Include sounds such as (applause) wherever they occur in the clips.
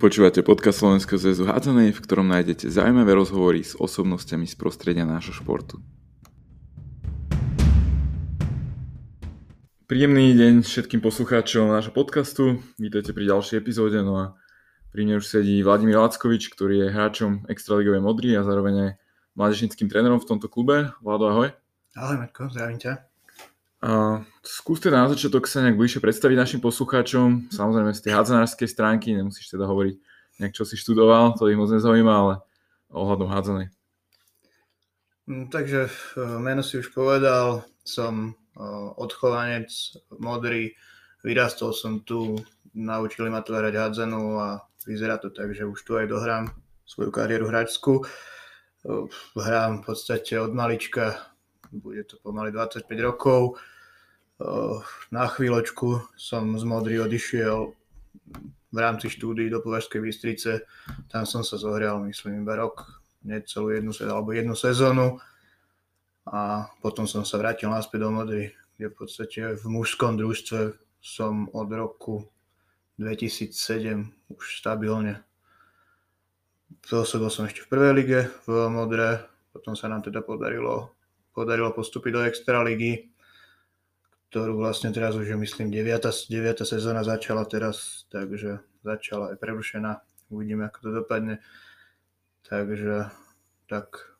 Počúvate podcast Slovenského zväzu hádzanej, v ktorom nájdete zaujímavé rozhovory s osobnostiami z prostredia nášho športu. Príjemný deň všetkým poslucháčom nášho podcastu. Vítajte pri ďalšej epizóde. No a pri mne už sedí Vladimír Lackovič, ktorý je hráčom Extraligovej Modry a zároveň aj mládežnickým trénerom v tomto klube. Vlado, ahoj. Ahoj Marko, zdravím ťa. A skúste na začiatok sa nejak bližšie predstaviť našim poslucháčom, samozrejme z tej hádzanárskej stránky, nemusíš teda hovoriť nejak, čo si študoval, to ich moc nezaujíma, ale ohľadom hádzanej. Mm, takže e, meno si už povedal, som e, odchovanec modrý, vyrastol som tu, naučili ma tvárať hádzanú a vyzerá to tak, že už tu aj dohrám svoju kariéru hráčskú. E, hrám v podstate od malička, bude to pomaly 25 rokov na chvíľočku som z Modry odišiel v rámci štúdií do Považskej Bystrice. Tam som sa zohrial, myslím, iba rok, necelú jednu, alebo jednu sezónu. A potom som sa vrátil naspäť do Modry, kde v podstate v mužskom družstve som od roku 2007 už stabilne. Pôsobil som ešte v prvej lige v Modre, potom sa nám teda podarilo, podarilo postúpiť do Extraligy ktorú vlastne teraz už myslím 9. 9. sezóna začala teraz, takže začala aj prerušená. Uvidíme, ako to dopadne. Takže tak.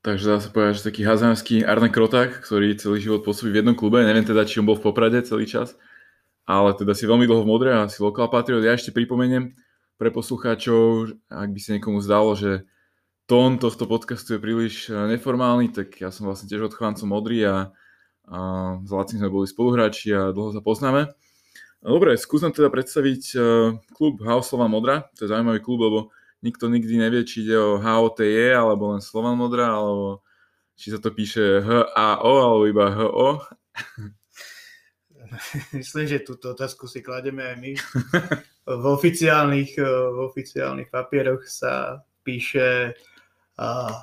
Takže dá sa povedať, že taký hazanský Arne Kroták, ktorý celý život pôsobí v jednom klube, neviem teda, či on bol v Poprade celý čas, ale teda si veľmi dlho v Modre a si lokál patriot. Ja ešte pripomeniem pre poslucháčov, ak by sa niekomu zdalo, že tón tohto podcastu je príliš neformálny, tak ja som vlastne tiež odchovancom Modry a a s Lacim sme boli spoluhráči a dlho sa poznáme. Dobre, skúsim teda predstaviť e, klub HAO Slovan Modra. To je zaujímavý klub, lebo nikto nikdy nevie, či ide o HOTE alebo len Slovan Modra, alebo či sa to píše HAO alebo iba HO. (laughs) Myslím, že túto otázku si klademe aj my. V oficiálnych, e, v oficiálnych papieroch sa píše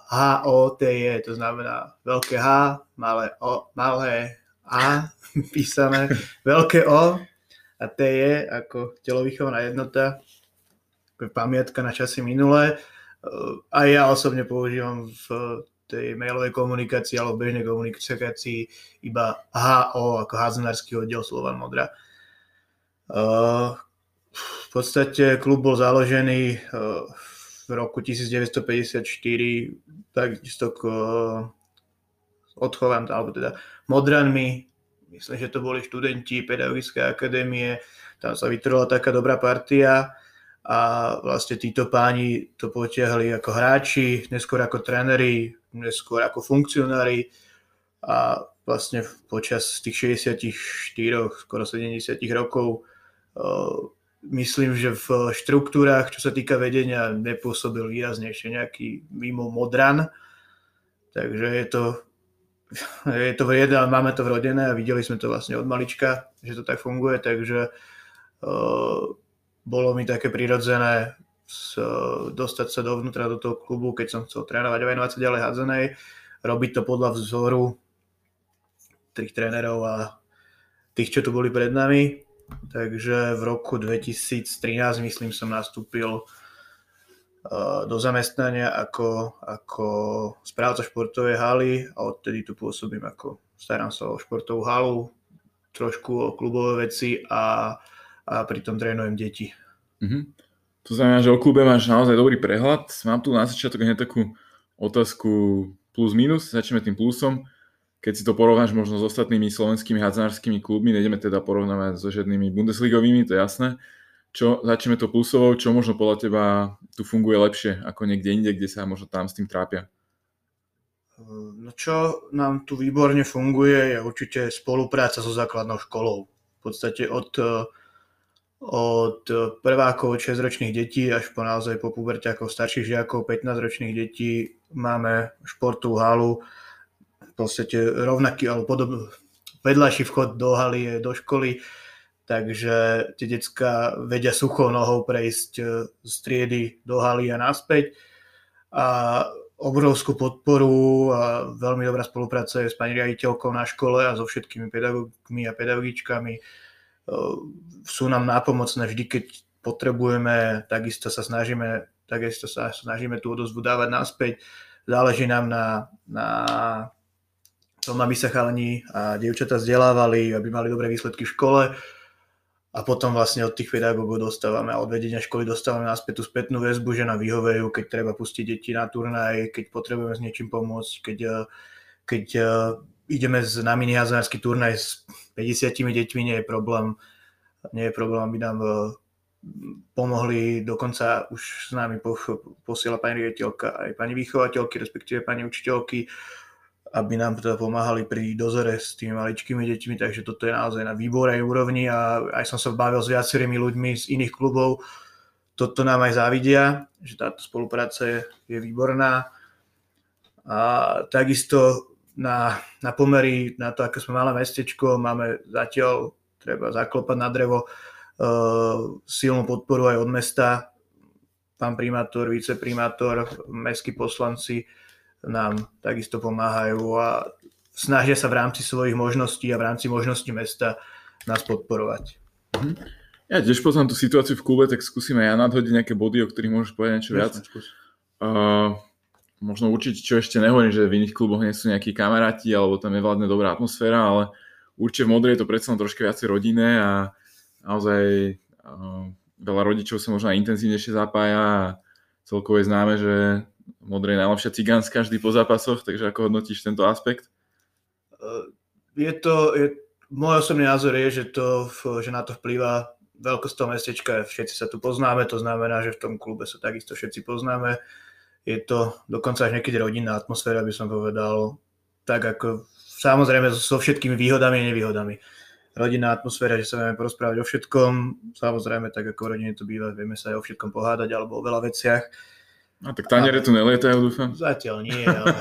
H-O-T-E, to znamená veľké H, malé, o, malé A (laughs) písané, veľké O a T je ako telovýchovná jednota, pamiatka na časy minulé. A ja osobne používam v tej mailovej komunikácii alebo bežnej komunikácii iba HO ako házenársky oddiel Slovan Modra. V podstate klub bol založený v v roku 1954 takisto k odchovám, alebo teda modranmi, myslím, že to boli študenti Pedagogickej akadémie, tam sa vytvorila taká dobrá partia a vlastne títo páni to potiahli ako hráči, neskôr ako tréneri, neskôr ako funkcionári a vlastne počas tých 64, skoro 70 rokov myslím, že v štruktúrach, čo sa týka vedenia, nepôsobil výraznejšie nejaký mimo modran. Takže je to, je to vriedne, máme to vrodené a videli sme to vlastne od malička, že to tak funguje, takže uh, bolo mi také prirodzené s, uh, dostať sa dovnútra do toho klubu, keď som chcel trénovať a venovať sa ďalej hádzanej, robiť to podľa vzoru tých trénerov a tých, čo tu boli pred nami takže v roku 2013 myslím som nastúpil uh, do zamestnania ako, ako správca športovej haly a odtedy tu pôsobím ako starám sa o športovú halu, trošku o klubové veci a, a pritom trénujem deti. Mm-hmm. To znamená, že o klube máš naozaj dobrý prehľad. Mám tu na začiatok hneď takú otázku plus minus. Začneme tým plusom keď si to porovnáš možno s ostatnými slovenskými hadzárskymi klubmi, nejdeme teda porovnávať so žiadnymi bundesligovými, to je jasné. Čo, začneme to plusovou, čo možno podľa teba tu funguje lepšie ako niekde inde, kde sa možno tam s tým trápia? No čo nám tu výborne funguje je určite spolupráca so základnou školou. V podstate od, od prvákov 6-ročných detí až po naozaj po puberťákov starších žiakov 15-ročných detí máme športovú halu, podstate rovnaký alebo podobný vedľajší vchod do haly do školy, takže tie decka vedia suchou nohou prejsť e, z triedy do haly a naspäť. A obrovskú podporu a veľmi dobrá spolupráca je s pani riaditeľkou na škole a so všetkými pedagógmi a pedagogičkami. E, sú nám nápomocné vždy, keď potrebujeme, takisto sa snažíme, takisto sa snažíme tú odozvu dávať naspäť. Záleží nám na, na tom, aby sa chalani a dievčatá vzdelávali, aby mali dobré výsledky v škole. A potom vlastne od tých pedagógov dostávame a od vedenia školy dostávame naspäť tú spätnú väzbu, že nám vyhovejú, keď treba pustiť deti na turnaj, keď potrebujeme s niečím pomôcť, keď, keď ideme na mini turnaj s 50 deťmi, nie je problém, nie je problém, aby nám pomohli, dokonca už s nami posiela pani riaditeľka aj pani vychovateľky, respektíve pani učiteľky, aby nám teda pomáhali pri dozore s tými maličkými deťmi, takže toto je naozaj na výbornej úrovni a aj som sa bavil s viacerými ľuďmi z iných klubov, toto nám aj závidia, že táto spolupráca je, výborná. A takisto na, na pomery, na to, ako sme malé mestečko, máme zatiaľ, treba zaklopať na drevo, Eh, silnú podporu aj od mesta. Pán primátor, viceprimátor, mestskí poslanci nám takisto pomáhajú a snažia sa v rámci svojich možností a v rámci možností mesta nás podporovať. Mhm. Ja tiež poznám tú situáciu v klube, tak skúsime ja nadhodiť nejaké body, o ktorých môžeš povedať niečo viac. Uh, možno určite, čo ešte nehovorím, že v iných kluboch nie sú nejakí kamaráti, alebo tam je vládne dobrá atmosféra, ale určite v Modrej je to predsa troška viacej rodinné a naozaj uh, veľa rodičov sa možno aj intenzívnejšie zapája a celkovo je známe, že Modrej je najlepšia cigánska vždy po zápasoch, takže ako hodnotíš tento aspekt? Je to, je, môj osobný názor je, že, to, že na to vplýva veľkosť toho mestečka, všetci sa tu poznáme, to znamená, že v tom klube sa takisto všetci poznáme. Je to dokonca až niekedy rodinná atmosféra, by som povedal, tak ako samozrejme so všetkými výhodami a nevýhodami rodinná atmosféra, že sa vieme porozprávať o všetkom. Samozrejme, tak ako v rodine to býva, vieme sa aj o všetkom pohádať alebo o veľa veciach. A tak taniere tu nelietajú, dúfam? Zatiaľ nie, ale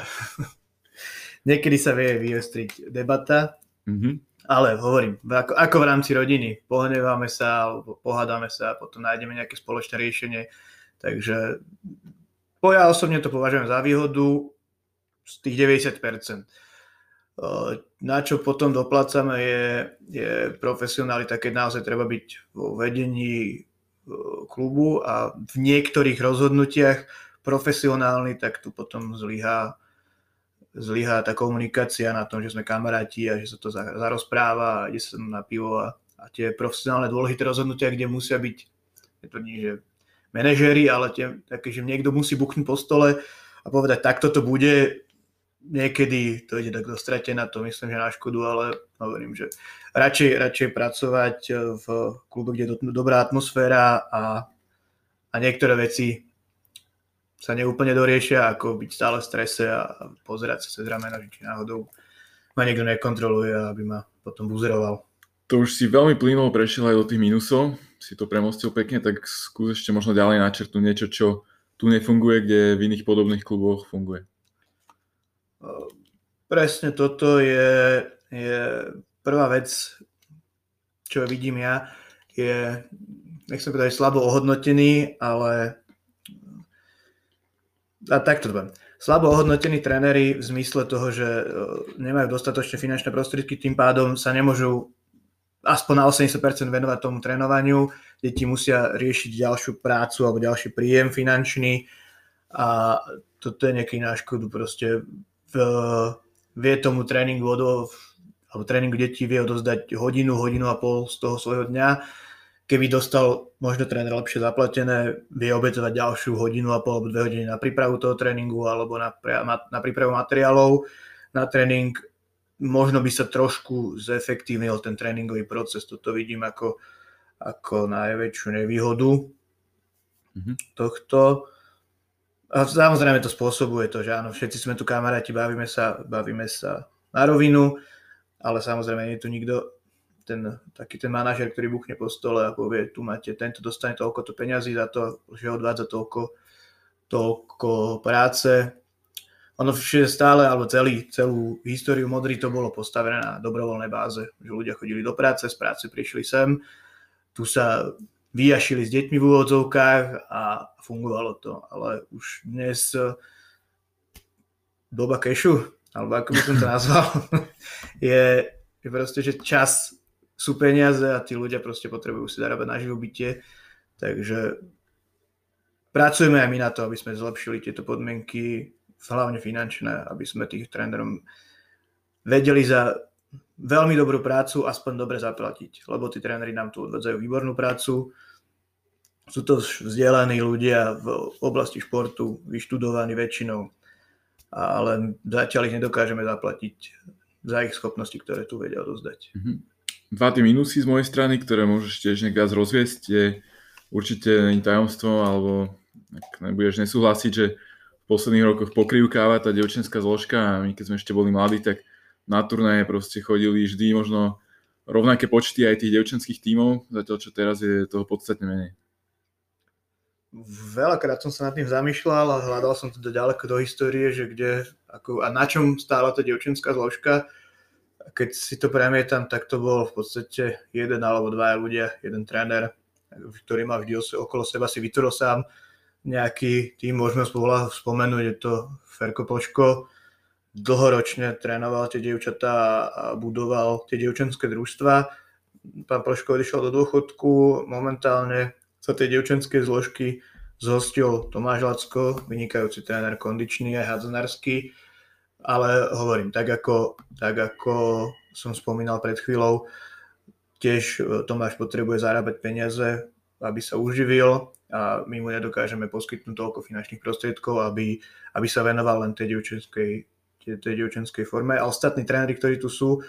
(laughs) niekedy sa vie vyostriť debata. Mm-hmm. Ale hovorím, ako, ako v rámci rodiny, pohneváme sa alebo pohádame sa a potom nájdeme nejaké spoločné riešenie. Takže ja osobne to považujem za výhodu z tých 90%. Na čo potom doplácame je, je profesionalita, keď naozaj treba byť vo vedení klubu a v niektorých rozhodnutiach profesionálny, tak tu potom zlyhá, zlyhá tá komunikácia na tom, že sme kamaráti a že sa to zarozpráva a ide sa na pivo a, a tie profesionálne dôležité rozhodnutia, kde musia byť, nie, že manažéri, ale tie, také, že niekto musí buknúť po stole a povedať, takto to bude, niekedy to ide tak dostratená, to myslím, že na škodu, ale hovorím, že radšej, radšej pracovať v klubu, kde je dobrá atmosféra a, a niektoré veci sa neúplne doriešia, ako byť stále v strese a pozerať sa cez ramena, či náhodou ma niekto nekontroluje, aby ma potom buzeroval. To už si veľmi plynulo prešiel aj do tých minusov, si to premostil pekne, tak skús ešte možno ďalej načrtnúť niečo, čo tu nefunguje, kde v iných podobných kluboch funguje. Presne toto je, je prvá vec, čo vidím ja, je, nechcem povedať, slabo ohodnotený, ale a takto to. Slabo ohodnotení tréneri v zmysle toho, že e, nemajú dostatočne finančné prostriedky, tým pádom sa nemôžu aspoň na 80% venovať tomu trénovaniu. Deti musia riešiť ďalšiu prácu alebo ďalší príjem finančný a toto je nejaký na škodu. Proste v, vie tomu tréningu alebo tréningu detí vie odozdať hodinu, hodinu a pol z toho svojho dňa. Keby dostal možno tréner lepšie zaplatené, vie obetovať ďalšiu hodinu a pol alebo dve hodiny na prípravu toho tréningu alebo na, na prípravu materiálov na tréning. Možno by sa trošku zefektívnil ten tréningový proces. Toto vidím ako, ako najväčšiu nevýhodu mm-hmm. tohto. A samozrejme to spôsobuje to, že áno, všetci sme tu kamaráti, bavíme sa, bavíme sa na rovinu, ale samozrejme nie je tu nikto, ten, taký ten manažer, ktorý buchne po stole a povie, tu máte, tento dostane toľko to peňazí za to, že odvádza toľko, toľko práce. Ono stále, alebo celý, celú históriu Modry to bolo postavené na dobrovoľnej báze, že ľudia chodili do práce, z práce prišli sem, tu sa vyjašili s deťmi v úvodzovkách a fungovalo to. Ale už dnes eh, doba kešu, alebo ako by som to (laughs) nazval, (laughs) je, je proste, že čas sú peniaze a tí ľudia proste potrebujú si zarábať na živobytie. Takže pracujeme aj my na to, aby sme zlepšili tieto podmienky, hlavne finančné, aby sme tých trénerom vedeli za veľmi dobrú prácu aspoň dobre zaplatiť, lebo tí tréneri nám tu odvedzajú výbornú prácu. Sú to vzdelaní ľudia v oblasti športu, vyštudovaní väčšinou, ale zatiaľ ich nedokážeme zaplatiť za ich schopnosti, ktoré tu vedia odozdať. Mm-hmm. Dva tie minusy z mojej strany, ktoré môžeš tiež viac rozviesť, je určite tajomstvo, alebo ak nebudeš nesúhlasiť, že v posledných rokoch pokrývkáva tá devčenská zložka a my keď sme ešte boli mladí, tak na turnaje proste chodili vždy možno rovnaké počty aj tých devčenských tímov, zatiaľ čo teraz je toho podstatne menej. Veľakrát som sa nad tým zamýšľal a hľadal som teda ďaleko do histórie, že kde ako, a na čom stála tá devčenská zložka. Keď si to premietam, tak to bol v podstate jeden alebo dva ľudia, jeden tréner, ktorý má vždy okolo seba si vytvoril sám. Nejaký tým, môžeme spomenúť, je to Ferko Poško, dlhoročne trénoval tie dievčatá a budoval tie dievčenské družstva. Pán Poško odišiel do dôchodku, momentálne sa tej dievčenskej zložky zhostil Tomáš Lacko, vynikajúci tréner kondičný aj hadzanársky, ale hovorím, tak ako, tak ako som spomínal pred chvíľou, tiež e, Tomáš potrebuje zarábať peniaze, aby sa uživil a my mu nedokážeme poskytnúť toľko finančných prostriedkov, aby, aby sa venoval len tej dievčenskej, tej, tej dievčenskej forme. A ostatní tréneri, ktorí tu sú,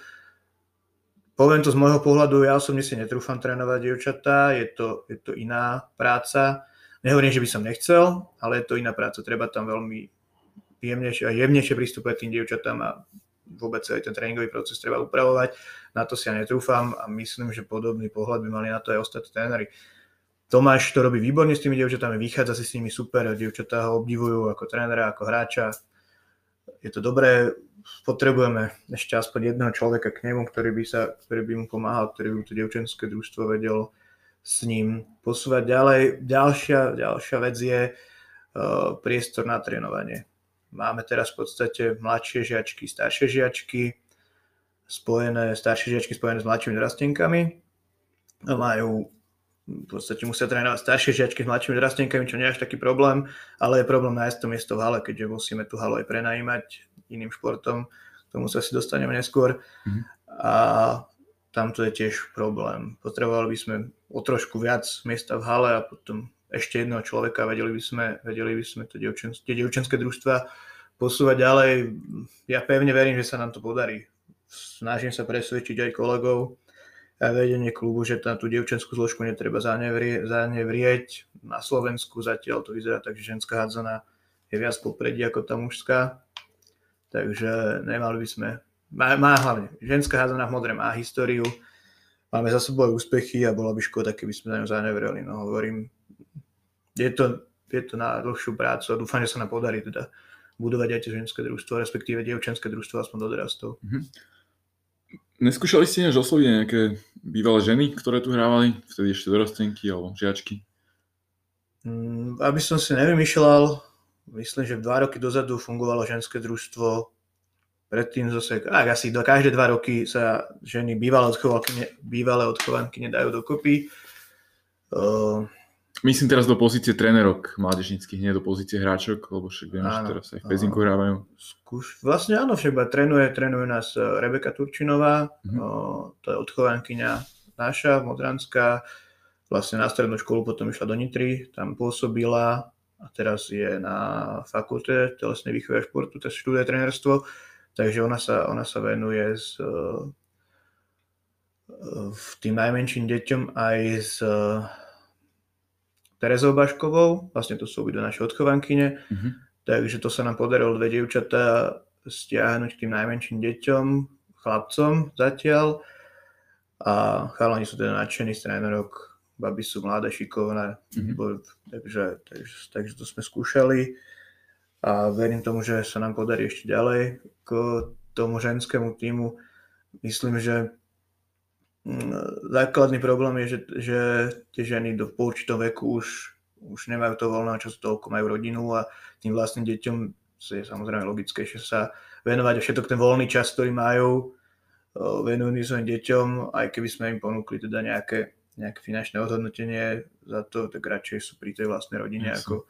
poviem to z môjho pohľadu, ja osobne si netrúfam trénovať dievčatá, je to, je to iná práca. Nehovorím, že by som nechcel, ale je to iná práca. Treba tam veľmi jemnejšie a jemnejšie pristúpať tým dievčatám a vôbec celý ten tréningový proces treba upravovať. Na to si ja netrúfam a myslím, že podobný pohľad by mali na to aj ostatní tréneri. Tomáš to robí výborne s tými dievčatami, vychádza si s nimi super, dievčatá ho obdivujú ako trénera, ako hráča. Je to dobré, potrebujeme ešte aspoň jedného človeka k nemu, ktorý by, sa, ktorý by mu pomáhal, ktorý by to dievčenské družstvo vedel s ním posúvať ďalej. Ďalšia, ďalšia vec je uh, priestor na trénovanie. Máme teraz v podstate mladšie žiačky, staršie žiačky, spojené, staršie žiačky spojené s mladšími rastenkami. Majú v podstate musia trénovať staršie žiačky s mladšími rastenkami, čo nie je až taký problém, ale je problém nájsť to miesto v hale, keďže musíme tú halu aj prenajímať iným športom, k tomu sa si dostaneme neskôr. Mm-hmm. A tam to je tiež problém. Potrebovali by sme o trošku viac miesta v hale a potom ešte jedného človeka, vedeli by sme, vedeli by sme to dievčen, tie dievčenské družstva posúvať ďalej. Ja pevne verím, že sa nám to podarí. Snažím sa presvedčiť aj kolegov a vedenie klubu, že tam tú dievčenskú zložku netreba zanevrie, zanevrieť. Na Slovensku zatiaľ to vyzerá tak, že ženská hádzana je viac popredí ako tá mužská. Takže nemali by sme... Má, má hlavne, ženská hádzana v modre má históriu, máme za sebou aj úspechy a bolo by škoda, keby sme na ňu zanevreli. No hovorím, je to, je to na dlhšiu prácu a dúfam, že sa nám podarí teda budovať aj tie ženské družstvo, respektíve dievčenské družstvo aspoň do dorastov. Mm-hmm. Neskúšali ste než osloviť nejaké bývalé ženy, ktoré tu hrávali, vtedy ešte dorostenky alebo žiačky? Mm, aby som si nevymýšľal, myslím, že dva roky dozadu fungovalo ženské družstvo, predtým zase, ak asi do každé dva roky sa ženy bývalé odchovanky, bývalé odchovanky nedajú dokopy. Uh, Myslím teraz do pozície trénerok mládežnických, nie do pozície hráčok, lebo však viem, že teraz aj v Pezinku hrávajú. Skúš, vlastne áno, však trénuje, trénuje nás e, Rebeka Turčinová, mm-hmm. o, to je odchovankyňa naša, Modranská, vlastne na strednú školu potom išla do Nitry, tam pôsobila a teraz je na fakulte telesnej výchovy a športu, teraz študuje trénerstvo, takže ona sa, ona sa venuje s e, e, tým najmenším deťom aj s Terezou Baškovou, vlastne to sú obidve naše odchovankyne, mm-hmm. takže to sa nám podarilo dve dievčatá stiahnuť k tým najmenším deťom, chlapcom zatiaľ a chalani sú teda nadšení z trénerok, baby sú mladé, šikovné, mm-hmm. takže, takže, takže to sme skúšali a verím tomu, že sa nám podarí ešte ďalej k tomu ženskému týmu. Myslím, že základný problém je, že, že tie ženy do po určitom veku už, už nemajú to voľného času, toľko majú rodinu a tým vlastným deťom je samozrejme logickejšie sa venovať a všetok ten voľný čas, ktorý majú, venujú svojim deťom, aj keby sme im ponúkli teda nejaké nejaké finančné ohodnotenie za to, tak radšej sú pri tej vlastnej rodine ako,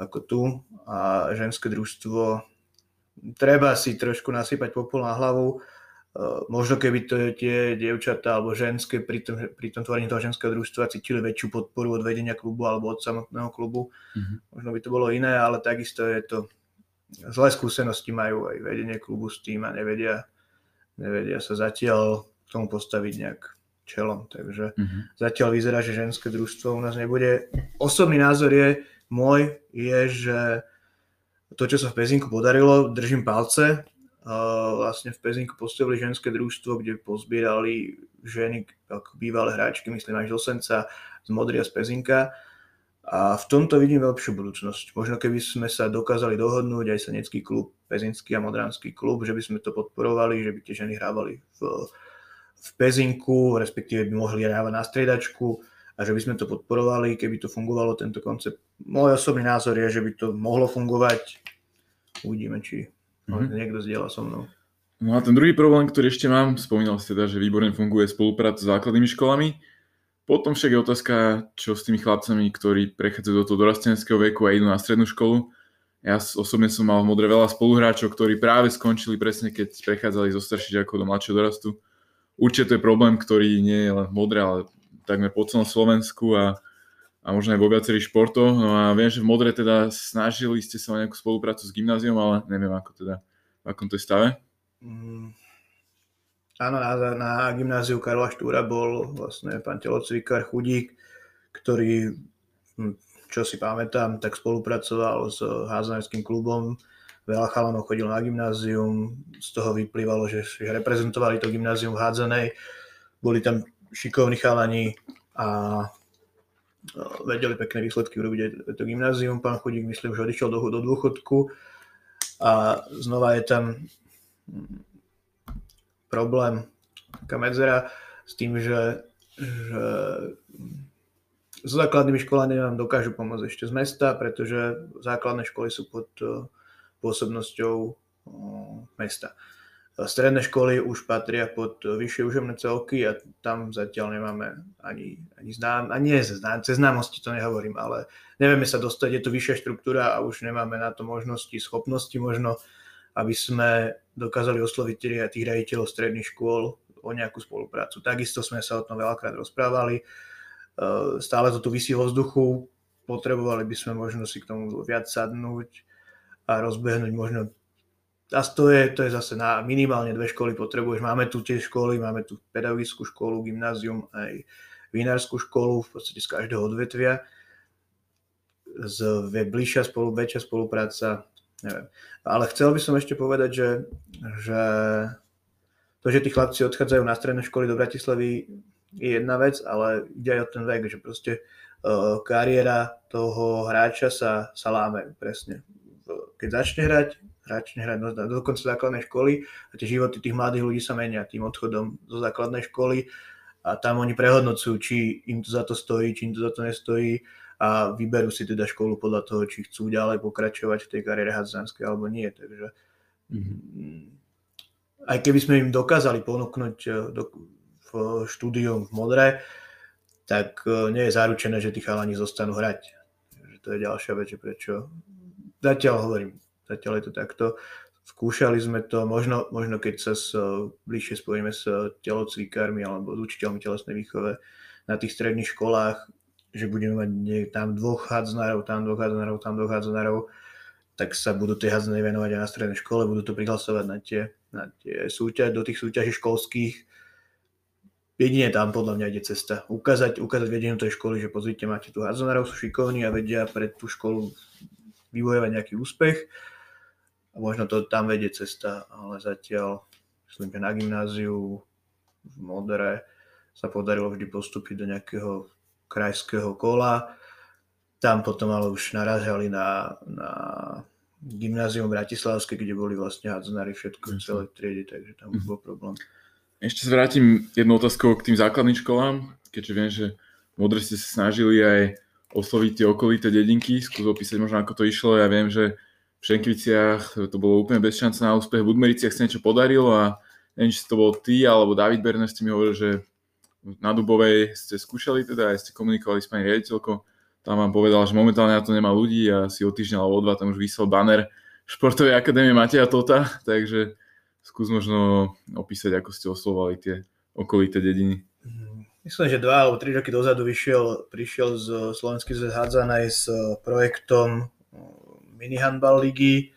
ako tu. A ženské družstvo, treba si trošku nasypať popol na hlavu. Uh, možno keby to tie dievčatá alebo ženské pri tom, pri tom tvorení toho ženského družstva cítili väčšiu podporu od vedenia klubu alebo od samotného klubu, mm-hmm. možno by to bolo iné, ale takisto je to zlé skúsenosti majú aj vedenie klubu s tým a nevedia, nevedia sa zatiaľ tomu postaviť nejak čelom. Takže mm-hmm. zatiaľ vyzerá, že ženské družstvo u nás nebude. Osobný názor je môj, je, že to, čo sa v Pezinku podarilo, držím palce. Vlastne v Pezinku postavili ženské družstvo, kde pozbierali ženy ako bývalé hráčky, myslím až z Osenca, z Modria, z Pezinka. A v tomto vidím lepšiu budúcnosť. Možno keby sme sa dokázali dohodnúť, aj Sanecký klub, Pezinský a Modranský klub, že by sme to podporovali, že by tie ženy hrávali v v Pezinku, respektíve by mohli hrávať na striedačku a že by sme to podporovali, keby to fungovalo, tento koncept. Môj osobný názor je, že by to mohlo fungovať. Uvidíme, či mm-hmm. niekto zdieľa so mnou. No a ten druhý problém, ktorý ešte mám, spomínal si teda, že výborne funguje spolupráca s základnými školami. Potom však je otázka, čo s tými chlapcami, ktorí prechádzajú do toho dorasteneckého veku a idú na strednú školu. Ja osobne som mal v Modre veľa spoluhráčov, ktorí práve skončili presne, keď prechádzali zo starších ako do mladšieho dorastu určite to je problém, ktorý nie je len v modre, ale takmer po celom Slovensku a, a možno aj vo viacerých športoch. No a viem, že v modre teda snažili ste sa o nejakú spoluprácu s gymnáziom, ale neviem, ako teda, v akom to je stave. Mm. Áno, na, na gymnáziu Karla Štúra bol vlastne pán telocvikár Chudík, ktorý, hm, čo si pamätám, tak spolupracoval s házanerským klubom veľa chalanov chodilo na gymnázium, z toho vyplývalo, že, že reprezentovali to gymnázium v hádzanej, boli tam šikovní chalani a vedeli pekné výsledky urobiť to gymnázium. Pán Chudík, myslím, že odišiel do, do dôchodku a znova je tam hm, problém, taká medzera s tým, že, že so základnými školami nám dokážu pomôcť ešte z mesta, pretože základné školy sú pod pôsobnosťou mesta. Stredné školy už patria pod vyššie užemné celky a tam zatiaľ nemáme ani, ani znám, ani nie znám, cez známosti to nehovorím, ale nevieme sa dostať, je to vyššia štruktúra a už nemáme na to možnosti, schopnosti možno, aby sme dokázali osloviť tých riaditeľov stredných škôl o nejakú spoluprácu. Takisto sme sa o tom veľakrát rozprávali, stále to tu vysí vo vzduchu, potrebovali by sme možno si k tomu viac sadnúť, a rozbehnúť možno a to je, to je zase na minimálne dve školy potrebuješ. Máme tu tie školy, máme tu pedagogickú školu, gymnázium, aj vinárskú školu, v podstate z každého odvetvia. Z bližšia spolu, väčšia spolupráca, neviem. Ale chcel by som ešte povedať, že, že to, že tí chlapci odchádzajú na stredné školy do Bratislavy je jedna vec, ale ide aj o ten vek, že proste uh, kariéra toho hráča sa, sa láme presne keď začne hrať, začne hrať do, do konca základnej školy a tie životy tých mladých ľudí sa menia tým odchodom zo základnej školy a tam oni prehodnocujú, či im to za to stojí, či im to za to nestojí a vyberú si teda školu podľa toho, či chcú ďalej pokračovať v tej kariére hádzanskej alebo nie. Takže mm-hmm. aj keby sme im dokázali ponúknuť eh, do, v štúdium v modre, tak eh, nie je zaručené, že tí chalani zostanú hrať. Takže to je ďalšia vec, prečo Zatiaľ hovorím, zatiaľ je to takto. Skúšali sme to, možno, možno keď sa s, bližšie spojíme s telocvikármi alebo s učiteľmi telesnej výchove na tých stredných školách, že budeme mať nie, tam dvoch hádzanárov, tam dvoch hádzanárov, tam dvoch hádzanárov, tak sa budú tej hádzanej venovať aj na strednej škole, budú to prihlasovať na tie, na tie súťaž, do tých súťaží školských. Jedine tam podľa mňa ide cesta. Ukázať, ukázať vedeniu tej školy, že pozrite, máte tu hádzanárov, sú šikovní a vedia pre tú školu vybojovať nejaký úspech a možno to tam vedie cesta, ale zatiaľ myslím, že na gymnáziu v Modere sa podarilo vždy postúpiť do nejakého krajského kola. Tam potom ale už narazili na, na gymnázium Bratislavské, kde boli vlastne hádzanári všetko v celej triede, takže tam už mhm. bol problém. Ešte sa vrátim jednou otázkou k tým základným školám, keďže viem, že Modre ste sa snažili aj osloviť tie okolité dedinky, skús opísať možno ako to išlo. Ja viem, že v Šenkviciach to bolo úplne bez šance na úspech, v Budmericiach sa niečo podarilo a neviem, či to bol ty alebo David Berner ste mi hovoril, že na Dubovej ste skúšali teda, aj ste komunikovali s pani riaditeľkou, tam vám povedal, že momentálne na to nemá ľudí a si o týždeň alebo o dva tam už vysel banner Športovej akadémie Mateja Tota, (laughs) takže skús možno opísať, ako ste oslovali tie okolité dediny. Myslím, že dva alebo tri roky dozadu vyšiel, prišiel z Slovenský zväz aj s projektom mini handball ligy.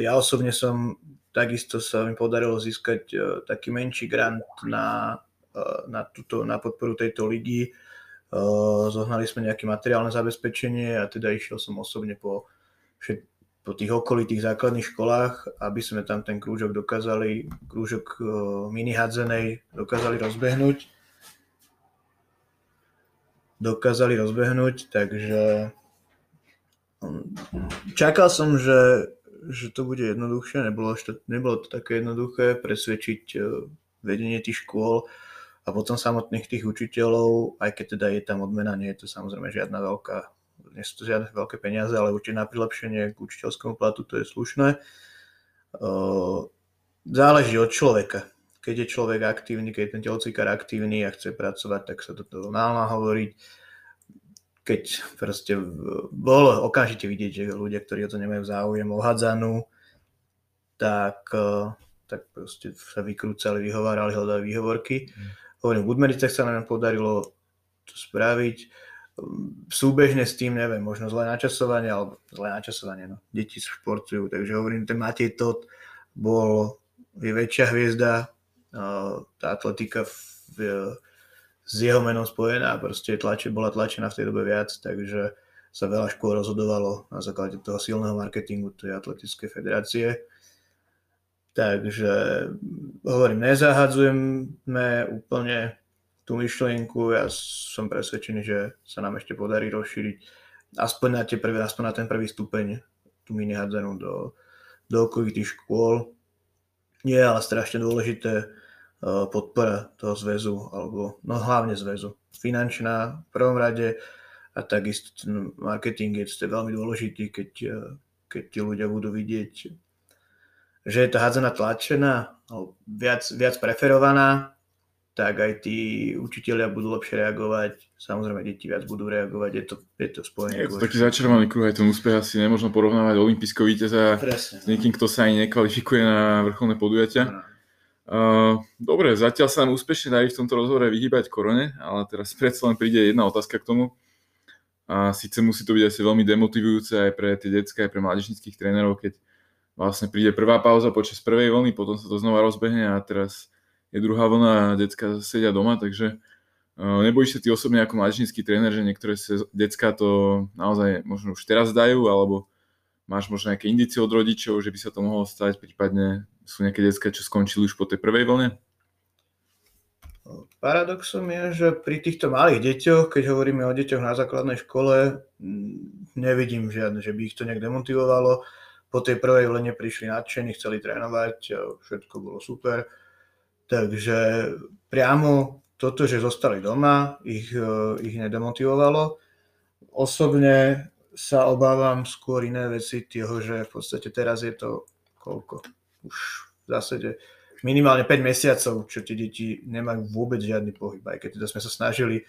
Ja osobne som takisto sa mi podarilo získať taký menší grant na Eh, na, túto, na podporu tejto ligy. Eh, zohnali sme nejaké materiálne zabezpečenie a teda išiel som osobne po, po tých okolitých základných školách, aby sme tam ten krúžok dokázali, krúžok eh, mini hádzenej dokázali rozbehnúť. Dokázali rozbehnúť, takže čakal som, že, že to bude jednoduchšie, nebolo nebolo to také jednoduché presvedčiť vedenie tých škôl, a potom samotných tých učiteľov, aj keď teda je tam odmena, nie je to samozrejme žiadna veľká, nie sú to žiadne veľké peniaze, ale určite na prilepšenie k učiteľskému platu to je slušné. Záleží od človeka. Keď je človek aktívny, keď je ten telocvikár aktívny a chce pracovať, tak sa to dá hovoriť. Keď proste bolo okamžite vidieť, že ľudia, ktorí o to nemajú záujem, ohadzanú, tak, tak proste sa vykrúcali, vyhovárali, hľadali výhovorky. Mm Hovorím, v Budmericach sa nám podarilo to spraviť. Súbežne s tým, neviem, možno zlé načasovanie, alebo zlé načasovanie, no. Deti športujú, takže hovorím, ten Matej Tot bol, je väčšia hviezda, tá atletika v, s jeho menom spojená, proste tlače, bola tlačená v tej dobe viac, takže sa veľa škôl rozhodovalo na základe toho silného marketingu tej atletickej federácie Takže hovorím, nezahadzujeme úplne tú myšlienku. Ja som presvedčený, že sa nám ešte podarí rozšíriť aspoň na, tie prvé, aspoň na ten prvý stupeň tú mini do, do okolitých škôl. Je ale strašne dôležité podpora toho zväzu, alebo no hlavne zväzu. Finančná v prvom rade a takisto ten marketing je veľmi dôležitý, keď, e, keď tí ľudia budú vidieť že je to hádzaná tlačená, viac, viac preferovaná, tak aj tí učiteľia budú lepšie reagovať, samozrejme deti viac budú reagovať, je to, je to spojené. Je to taký začarovaný kruh, aj ten úspech asi nemôžno porovnávať olympijského víťaza s niekým, kto sa ani nekvalifikuje na vrcholné podujatia. No. Dobre, zatiaľ sa nám úspešne darí v tomto rozhovore vyhýbať korone, ale teraz predsa len príde jedna otázka k tomu. A síce musí to byť asi veľmi demotivujúce aj pre tie detské, aj pre mládežnických trénerov, keď vlastne príde prvá pauza počas prvej vlny, potom sa to znova rozbehne a teraz je druhá vlna a decka sedia doma, takže nebojíš sa ty osobne ako mladíčnický tréner, že niektoré decka to naozaj možno už teraz dajú, alebo máš možno nejaké indície od rodičov, že by sa to mohlo stať, prípadne sú nejaké decka, čo skončili už po tej prvej vlne? Paradoxom je, že pri týchto malých deťoch, keď hovoríme o deťoch na základnej škole, nevidím žiadne, že by ich to nejak demotivovalo po tej prvej vlne prišli nadšení, chceli trénovať, všetko bolo super. Takže priamo toto, že zostali doma, ich, e, ich nedemotivovalo. Osobne sa obávam skôr iné veci toho, že v podstate teraz je to koľko? Už v zásade minimálne 5 mesiacov, čo tie deti nemajú vôbec žiadny pohyb. Aj keď teda sme sa snažili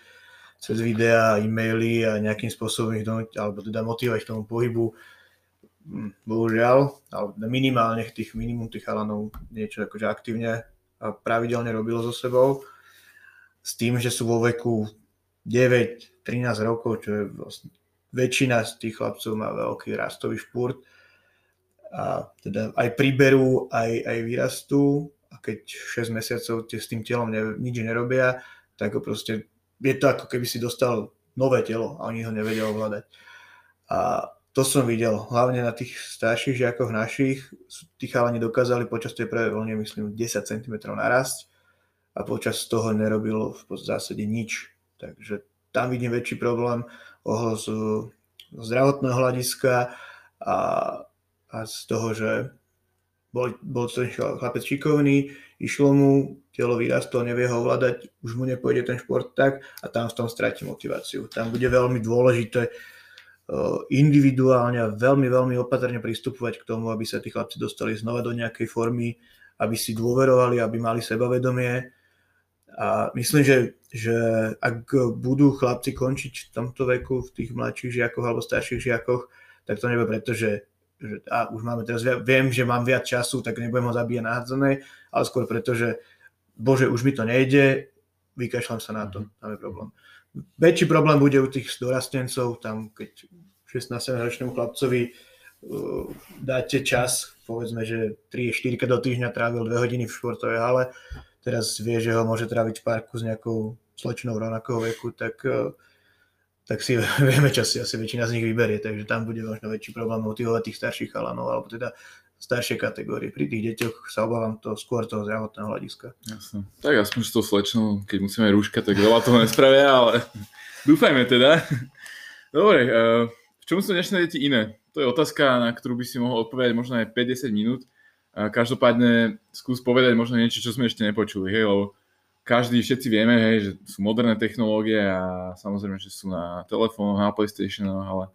cez videá, e-maily a nejakým spôsobom ich donúť, alebo teda motivovať k tomu pohybu, Hm, bohužiaľ, ale minimálne tých minimum tých chalanov niečo akože aktívne a pravidelne robilo so sebou. S tým, že sú vo veku 9-13 rokov, čo je vlastne väčšina z tých chlapcov má veľký rastový špurt a teda aj priberú, aj, aj vyrastú a keď 6 mesiacov tie s tým telom ne, nič nerobia, tak proste je to ako keby si dostal nové telo a oni ho nevedia ovládať. A to som videl, hlavne na tých starších žiakoch našich, tí chalani dokázali počas tej prvej vlne, myslím, 10 cm narásť a počas toho nerobilo v zásade nič. Takže tam vidím väčší problém z zdravotného hľadiska a, a z toho, že bol, bol ten chlapec šikovný, išlo mu, telo vyrastlo, nevie ho ovládať, už mu nepôjde ten šport tak a tam v tom stratí motiváciu. Tam bude veľmi dôležité Eh, individuálne a veľmi, veľmi opatrne pristupovať k tomu, aby sa tí chlapci dostali znova do nejakej formy, aby si dôverovali, aby mali sebavedomie A myslím, že, že ak budú chlapci končiť v tomto veku, v tých mladších žiakoch alebo starších žiakoch, tak to nebude preto, že, že a už máme teraz, viem, že mám viac času, tak nebudem ho zabíjať na hádzanej, ale skôr preto, že bože, už mi to nejde, vykašľam sa na to, mhm. tam je problém. Väčší problém bude u tých dorastencov, tam keď 16-ročnému chlapcovi uh, dáte čas, povedzme, že 3-4 do týždňa trávil 2 hodiny v športovej hale, teraz vie, že ho môže tráviť v parku s nejakou slečnou rovnakého veku, tak, uh, tak si (laughs) vieme, čo si asi väčšina z nich vyberie, takže tam bude možno väčší problém motivovať tých starších chalanov, alebo teda staršie kategórie. Pri tých deťoch sa obávam to skôr toho zdravotného hľadiska. Jasne. Tak aspoň s tou slečnou, keď musíme rúška, tak veľa toho nespravia, ale (laughs) dúfajme teda. (laughs) Dobre, uh, v čom sú dnešné deti iné? To je otázka, na ktorú by si mohol odpovedať možno aj 50 minút. Každopádne skús povedať možno niečo, čo sme ešte nepočuli, hej, lebo každý, všetci vieme, hej, že sú moderné technológie a samozrejme, že sú na telefónoch, na Playstationoch, ale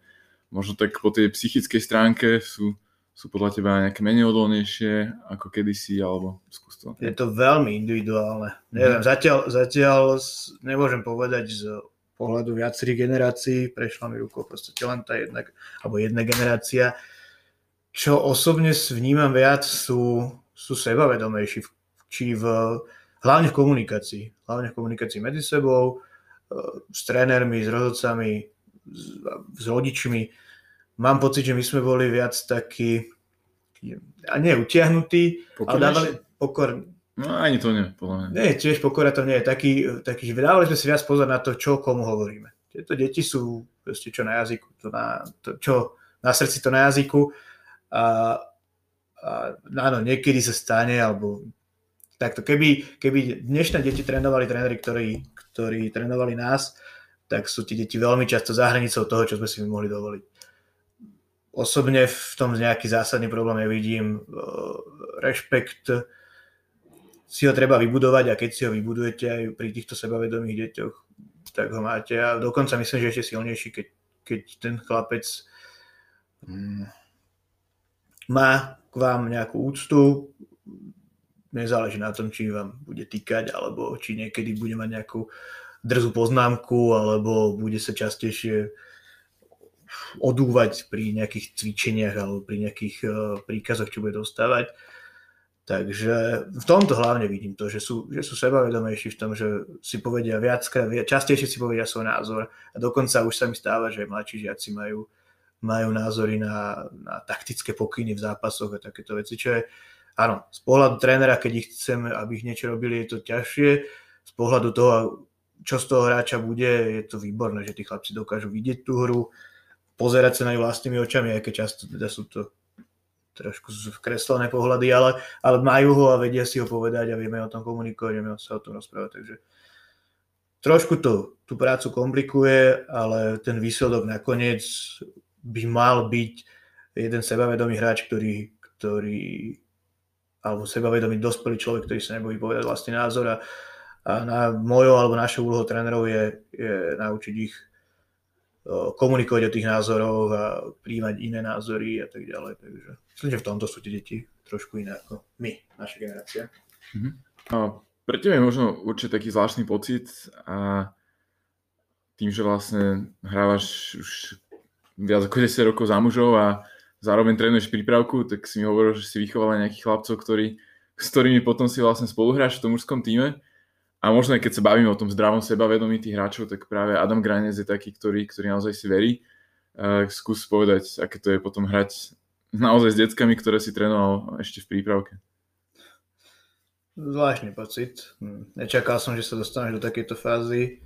možno tak po tej psychickej stránke sú sú podľa teba nejaké menej odolnejšie ako kedysi, alebo skús to. Je to veľmi individuálne. Neviem, mm. zatiaľ, zatiaľ nemôžem povedať z pohľadu viacerých generácií, prešla mi rukou proste len tá jedna, alebo jedna generácia. Čo osobne vnímam viac sú, sú sebavedomejší, či v, hlavne v komunikácii. Hlavne v komunikácii medzi sebou, e, s trénermi, s rozhodcami, s, s rodičmi mám pocit, že my sme boli viac takí, a nie utiahnutí, ale dávali pokor. No ani to nie, podľa mňa. Nie, tiež pokora to nie je. Taký, taký, že dávali sme si viac pozor na to, čo komu hovoríme. Tieto deti sú proste čo na jazyku, to na, to, čo na srdci, to na jazyku. A, a áno, niekedy sa stane, alebo takto. Keby, keby dnešné deti trénovali tréneri, ktorí, ktorí trénovali nás, tak sú tie deti veľmi často za hranicou toho, čo sme si mohli dovoliť osobne v tom nejaký zásadný problém nevidím. Rešpekt si ho treba vybudovať a keď si ho vybudujete aj pri týchto sebavedomých deťoch, tak ho máte. A dokonca myslím, že ešte silnejší, keď, keď ten chlapec mm, má k vám nejakú úctu, nezáleží na tom, či vám bude týkať, alebo či niekedy bude mať nejakú drzú poznámku, alebo bude sa častejšie odúvať pri nejakých cvičeniach alebo pri nejakých uh, príkazoch, čo bude dostávať. Takže v tomto hlavne vidím to, že sú, že sú sebavedomejší v tom, že si povedia viackrát, častejšie si povedia svoj názor a dokonca už sa mi stáva, že mladší žiaci majú, majú názory na, na taktické pokyny v zápasoch a takéto veci, čo je, áno, z pohľadu trénera, keď ich chceme, aby ich niečo robili, je to ťažšie, z pohľadu toho, čo z toho hráča bude, je to výborné, že tí chlapci dokážu vidieť tú hru, pozerať sa na ňu vlastnými očami, aj keď často teda sú to trošku kreslené pohľady, ale, ale majú ho a vedia si ho povedať a vieme o tom komunikovať, vieme sa o tom rozprávať, takže trošku to tú prácu komplikuje, ale ten výsledok nakoniec by mal byť jeden sebavedomý hráč, ktorý, ktorý alebo sebavedomý dospelý človek, ktorý sa nebojí povedať vlastný názor a, a na mojou alebo našou úlohou trénerov je, je naučiť ich komunikovať o tých názoroch a príjmať iné názory a tak ďalej. Takže myslím, že v tomto sú tie deti trošku iné ako my, naša generácia. Mm-hmm. A pre teba je možno určite taký zvláštny pocit a tým, že vlastne hrávaš už viac ako 10 rokov za mužov a zároveň trénuješ prípravku, tak si mi hovoril, že si vychoval nejakých chlapcov, ktorí, s ktorými potom si vlastne spoluhráš v tom mužskom týme. A možno aj keď sa bavíme o tom zdravom sebavedomí tých hráčov, tak práve Adam Granez je taký, ktorý, ktorý naozaj si verí. Uh, skús povedať, aké to je potom hrať naozaj s deckami, ktoré si trénoval ešte v prípravke. Zvláštny pocit. Nečakal som, že sa dostaneš do takejto fázy.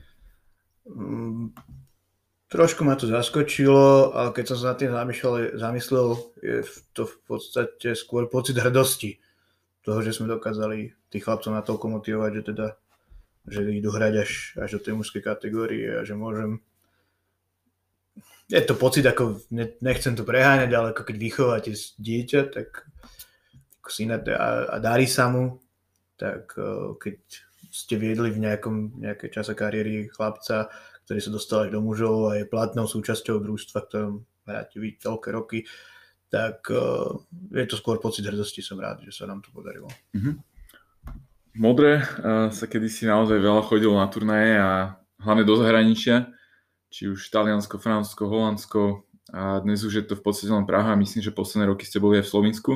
Trošku ma to zaskočilo, ale keď som sa nad tým zamýšľal, zamyslel, je to v podstate skôr pocit hrdosti toho, že sme dokázali tých chlapcov natoľko motivovať, že teda že idú hrať až, až do tej mužskej kategórie a že môžem je to pocit, ako nechcem to preháňať, ale ako keď vychovávate dieťa, tak ako syna a, a darí sa mu, tak keď ste viedli v nejakom, nejakej čase kariéry chlapca, ktorý sa dostal až do mužov a je platnou súčasťou družstva, ktorom hráte vy toľké roky, tak je to skôr pocit hrdosti, som rád, že sa nám to podarilo. Mm-hmm. Modre sa kedysi naozaj veľa chodilo na turnaje a hlavne do zahraničia, či už Taliansko, Francúzsko, Holandsko a dnes už je to v podstate len Praha a myslím, že posledné roky ste boli aj v Slovensku.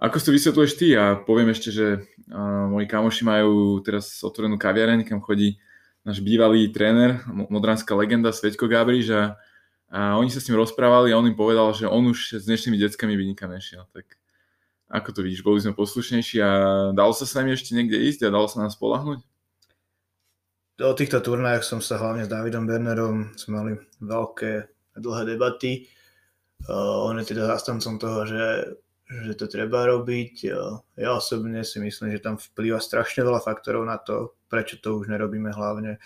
Ako si to vysvetľuješ ty? A poviem ešte, že uh, moji kamoši majú teraz otvorenú kaviareň, kam chodí náš bývalý tréner, modránska legenda Sveťko Gabriš a, a oni sa s ním rozprávali a on im povedal, že on už s dnešnými deckami by nikam nešiel. Tak ako to vidíš, boli sme poslušnejší a dalo sa s nami ešte niekde ísť a dalo sa nás spolahnuť? O týchto turnajoch som sa hlavne s Davidom Bernerom, sme mali veľké a dlhé debaty. Uh, on je teda zastancom toho, že, že to treba robiť. Uh, ja osobne si myslím, že tam vplýva strašne veľa faktorov na to, prečo to už nerobíme hlavne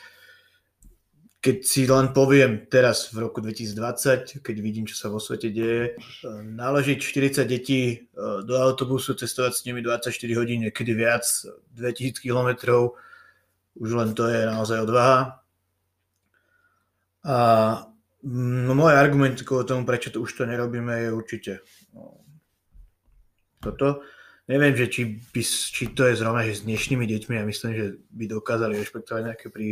keď si len poviem teraz v roku 2020, keď vidím, čo sa vo svete deje, eh, naložiť 40 detí eh, do autobusu, cestovať s nimi 24 hodín, niekedy viac, 2000 km, už len to je naozaj odvaha. A no, môj argument o tomu, prečo to už to nerobíme, je určite no, toto. Neviem, že či, by, či to je zrovna, že s dnešnými deťmi, ja myslím, že by dokázali rešpektovať nejaké pri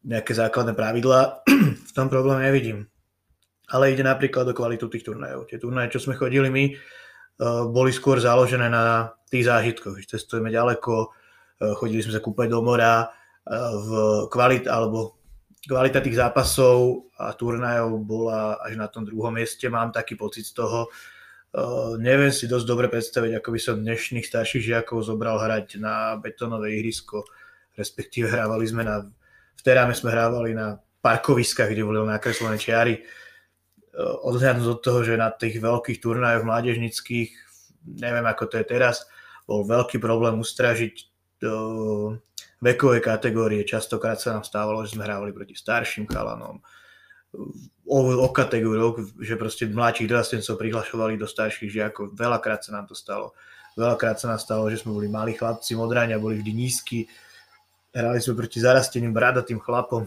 nejaké základné pravidlá, (clears throat) v tom problém nevidím. Ale ide napríklad o kvalitu tých turnajov. Tie turnaje, čo sme chodili my, eh, boli skôr založené na tých zážitkoch. Cestujeme ďaleko, eh, chodili sme sa kúpať do mora, eh, v kvalit, alebo kvalita tých zápasov a turnajov bola až na tom druhom mieste. Mám taký pocit z toho. Neviem si dosť dobre predstaviť, ako by som dnešných starších žiakov zobral hrať na betónové ihrisko, respektíve hrávali sme na v teráme sme hrávali na parkoviskách, kde boli nakreslené čiary. E, odhľadnúť od toho, že na tých veľkých turnajoch mládežnických, neviem ako to je teraz, bol veľký problém ustražiť do vekové kategórie. Častokrát sa nám stávalo, že sme hrávali proti starším chalanom, o, o kategóriu, že proste mladších dorastencov prihlašovali do starších žiakov. Veľakrát sa nám to stalo. Veľakrát sa nám stalo, že sme boli malí chlapci, modráňa boli vždy nízky, hrali sme proti zarasteným bradatým chlapom,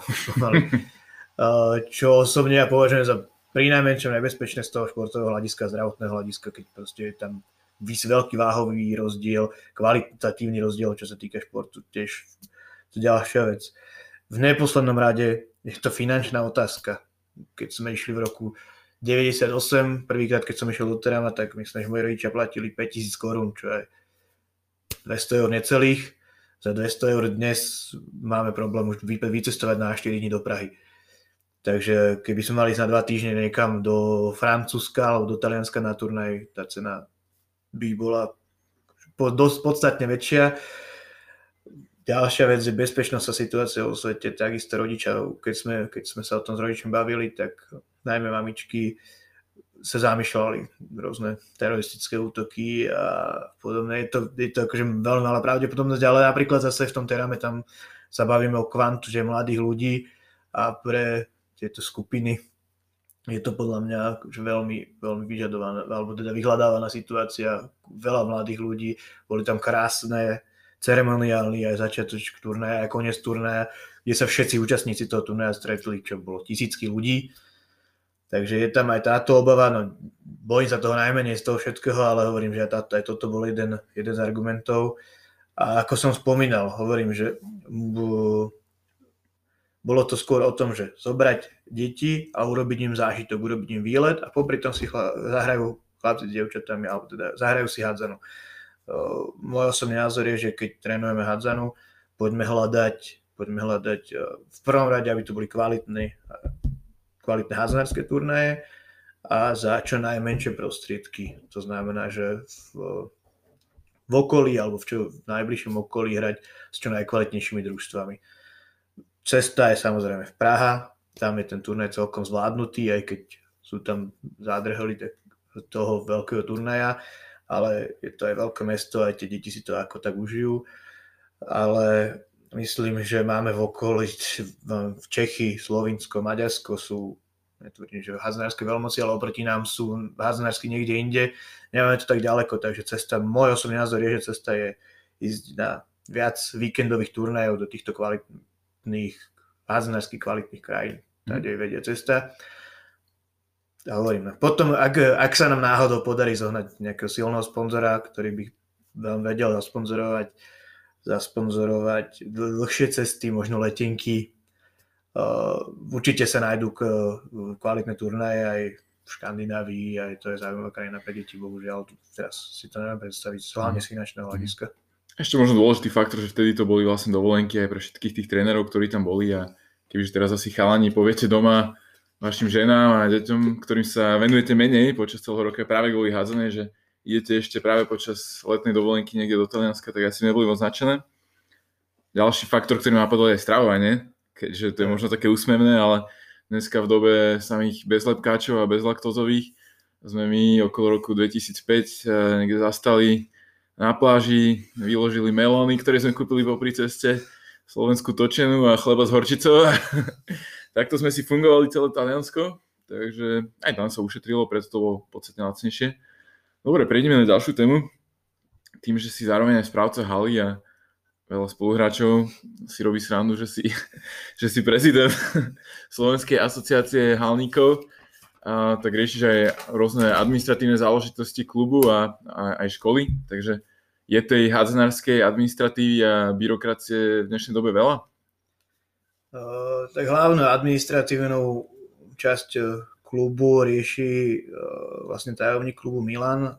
(laughs) čo osobne ja považujem za pri najmenšom nebezpečné z toho športového hľadiska, zdravotného hľadiska, keď proste je tam veľký váhový rozdiel, kvalitatívny rozdiel, čo sa týka športu, tiež to ďalšia vec. V neposlednom rade je to finančná otázka. Keď sme išli v roku 98, prvýkrát, keď som išiel do Terama, tak myslím, že moji rodičia platili 5000 korún, čo je 200 eur necelých za 200 eur dnes máme problém už vycestovať na 4 dní do Prahy. Takže keby sme mali za dva týždne niekam do Francúzska alebo do Talianska na turnaj, tá cena by bola dosť podstatne väčšia. Ďalšia vec je bezpečnosť a situácia vo svete. Takisto rodičia, keď sme, keď sme sa o tom s rodičom bavili, tak najmä mamičky sa zamýšľali rôzne teroristické útoky a podobne. Je to, je to akože veľmi malá pravdepodobnosť, ale napríklad zase v tom teráme tam sa bavíme o kvantu, že mladých ľudí a pre tieto skupiny je to podľa mňa akože veľmi, veľmi vyžadovaná, alebo teda vyhľadávaná situácia. Veľa mladých ľudí, boli tam krásne ceremoniálny aj začiatočk turnaja, aj koniec turnaja, kde sa všetci účastníci toho turnaja stretli, čo bolo tisícky ľudí Takže je tam aj táto obava, no bojím sa toho najmenej z toho všetkého, ale hovorím, že táto, aj toto bol jeden, jeden z argumentov. A ako som spomínal, hovorím, že bolo to skôr o tom, že zobrať deti a urobiť im zážitok, urobiť im výlet a popri tom si chla, zahrajú chlapci s dievčatami, alebo teda zahrajú si hádzanu. Môj osobný názor je, že keď trénujeme hádzanu, poďme hľadať, poďme hľadať v prvom rade, aby to boli kvalitní kvalitné hazardské turnaje a za čo najmenšie prostriedky. To znamená, že v, v okolí alebo v, čo, v najbližšom okolí hrať s čo najkvalitnejšími družstvami. Cesta je samozrejme v Praha, tam je ten turnaj celkom zvládnutý, aj keď sú tam zádrholi toho veľkého turnaja, ale je to aj veľké mesto, aj tie deti si to ako tak užijú. Ale Myslím, že máme v okolí v Čechy, Slovinsko, Maďarsko sú netvrdím, že hazanárske veľmoci, ale oproti nám sú hazanársky niekde inde. Nemáme to tak ďaleko, takže cesta, môj osobný názor je, že cesta je ísť na viac víkendových turnajov do týchto kvalitných, hazanársky kvalitných krajín. Tady je vedia cesta. A hovorím, potom, ak, ak sa nám náhodou podarí zohnať nejakého silného sponzora, ktorý by vám vedel zasponzorovať, zasponzorovať dlhšie cesty, možno letenky. Určite sa nájdú kvalitné turnaje aj v Škandinávii, aj to je zaujímavá krajina pre deti, bohužiaľ, teraz si to neviem predstaviť, hlavne z finančného hľadiska. Ešte možno dôležitý faktor, že vtedy to boli vlastne dovolenky aj pre všetkých tých trénerov, ktorí tam boli a kebyže teraz asi chalani poviete doma vašim ženám a deťom, ktorým sa venujete menej počas celého roka práve kvôli hádzanej, že idete ešte práve počas letnej dovolenky niekde do Talianska, tak asi neboli moc značené. Ďalší faktor, ktorý ma napadol je stravovanie, keďže to je možno také úsmevné, ale dneska v dobe samých bezlepkáčov a bezlaktózových sme my okolo roku 2005 eh, niekde zastali na pláži, vyložili melóny, ktoré sme kúpili po ceste, slovenskú točenú a chleba s horčicou. (laughs) Takto sme si fungovali celé Taliansko, takže aj tam sa ušetrilo, preto to bolo podstatne lacnejšie. Dobre, prejdeme na ďalšiu tému. Tým, že si zároveň aj správca haly a veľa spoluhráčov si robí srandu, že si, (laughs) že si prezident (laughs) Slovenskej asociácie halníkov, a, tak riešiš aj rôzne administratívne záležitosti klubu a, a aj školy, takže je tej hádzanárskej administratívy a byrokracie v dnešnej dobe veľa? Uh, tak hlavnú administratívnu časť e, klubu rieši uh, vlastne tajomník klubu Milan.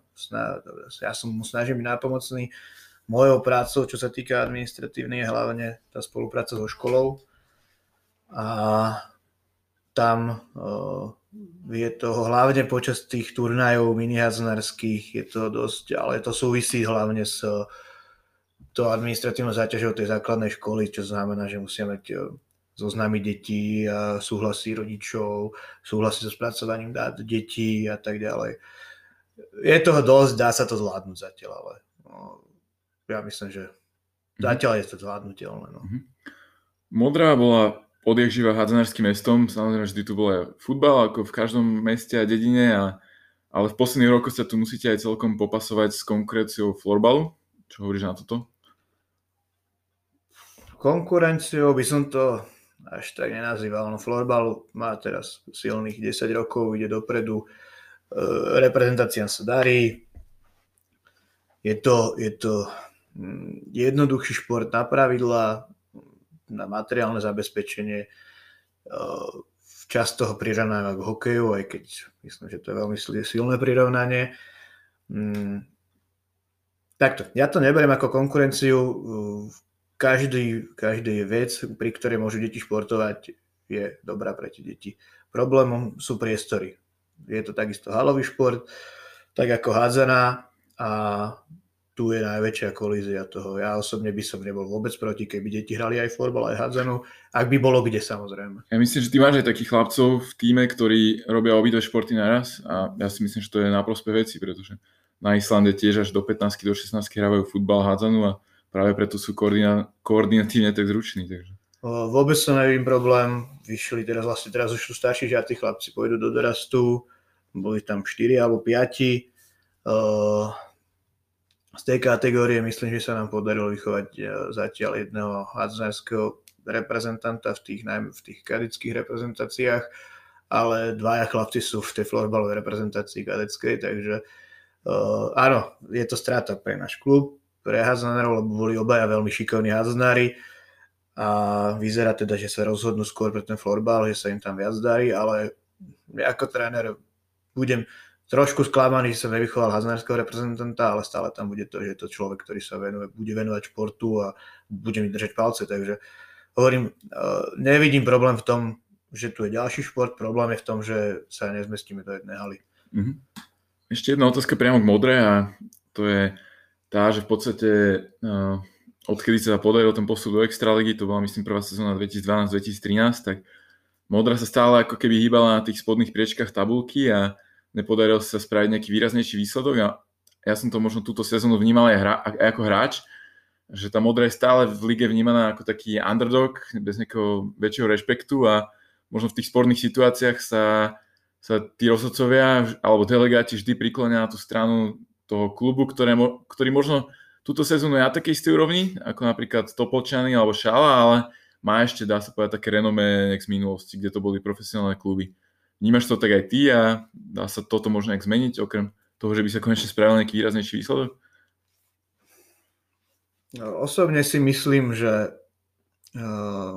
Ja som mu snažím byť nápomocný. Mojou prácou, čo sa týka administratívnej, je hlavne tá spolupráca so školou. A tam je to hlavne počas tých turnajov minihadzanárských, je to dosť, ale to súvisí hlavne s to administratívnou záťažou tej základnej školy, čo znamená, že musia mať zoznámiť detí súhlasí rodičov, súhlasí so spracovaním dát detí a tak ďalej. Je toho dosť, dá sa to zvládnuť zatiaľ, ale no, ja myslím, že mhm. zatiaľ je to zvládnutelné. No. Mhm. Modrá bola odjak živa hádzanárským mestom, samozrejme vždy tu bol aj futbal, ako v každom meste a dedine, a, ale v posledných rokoch sa tu musíte aj celkom popasovať s konkurenciou florbalu. Čo hovoríš na toto? Konkurenciou by som to až tak nenazýval. No florbal má teraz silných 10 rokov, ide dopredu, e, reprezentácia sa darí, je to, je to mm, jednoduchší šport na pravidla, na materiálne zabezpečenie. E, často ho prirovnávam k hokeju, aj keď myslím, že to je veľmi silné prirovnanie. Mm, takto, ja to neberiem ako konkurenciu každý, každý vec, pri ktorej môžu deti športovať, je dobrá pre tie deti. Problémom sú priestory. Je to takisto halový šport, tak ako hádzaná a tu je najväčšia kolízia toho. Ja osobne by som nebol vôbec proti, keby deti hrali aj florbal, aj hádzanú, ak by bolo kde samozrejme. Ja myslím, že ty máš aj takých chlapcov v týme, ktorí robia obidve športy naraz a ja si myslím, že to je na prospech veci, pretože na Islande tiež až do 15 do 16 hrávajú futbal, hádzanú a práve preto sú koordina- koordinatívne tak zruční. Takže. Vôbec sa nevidím problém. Vyšli teraz vlastne, teraz už sú starší žiaci chlapci, pôjdu do dorastu, boli tam 4 alebo 5. O, z tej kategórie myslím, že sa nám podarilo vychovať e, zatiaľ jedného hádzanárskeho reprezentanta v tých, najmä v tých kadických reprezentáciách, ale dvaja chlapci sú v tej florbalovej reprezentácii kadeckej, takže uh, áno, je to strata pre náš klub, pre hádzanárov, lebo boli obaja veľmi šikovní hádzanári a vyzerá teda, že sa rozhodnú skôr pre ten florbal, že sa im tam viac darí, ale ja ako tréner budem trošku sklamaný, že som nevychoval haznárskeho reprezentanta, ale stále tam bude to, že je to človek, ktorý sa venuje, bude venovať športu a bude mi držať palce, takže hovorím, eh, nevidím problém v tom, že tu je ďalší šport, problém je v tom, že sa nezmestíme do jednej haly. Mm-hmm. Ešte jedna otázka priamo k modre a to je, tá, že v podstate uh, odkedy sa podaril ten postup do Extraligy, to bola myslím prvá sezóna 2012-2013, tak Modra sa stále ako keby hýbala na tých spodných priečkách tabulky a nepodaril sa spraviť nejaký výraznejší výsledok a ja som to možno túto sezónu vnímal aj, hra, aj ako hráč, že tá Modra je stále v lige vnímaná ako taký underdog, bez nejakého väčšieho rešpektu a možno v tých sporných situáciách sa, sa tí rozhodcovia alebo delegáti vždy priklonia na tú stranu toho klubu, ktoré, ktorý možno túto sezónu je na takej istej úrovni, ako napríklad Topolčany alebo Šala, ale má ešte, dá sa povedať, také renome z minulosti, kde to boli profesionálne kluby. Vnímaš to tak aj ty a dá sa toto možno nejak zmeniť, okrem toho, že by sa konečne spravil nejaký výraznejší výsledok? Osobne si myslím, že uh,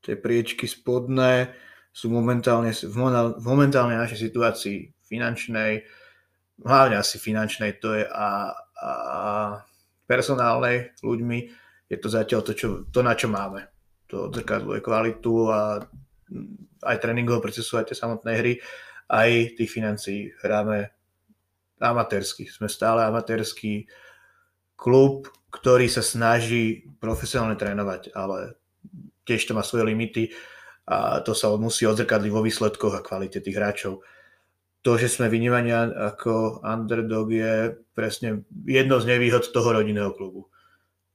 tie priečky spodné sú momentálne v, momentálnej našej situácii finančnej, hlavne asi finančnej, to je a, a personálnej ľuďmi, je to zatiaľ to, čo, to na čo máme. To odzrkadluje kvalitu a aj tréningového procesu, aj tie samotnej hry, aj tých financií. Hráme amatérsky, sme stále amatérsky klub, ktorý sa snaží profesionálne trénovať, ale tiež to má svoje limity a to sa musí odzrkadliť vo výsledkoch a kvalite tých hráčov. To, že sme vynívaní ako underdog je presne jedno z nevýhod toho rodinného klubu.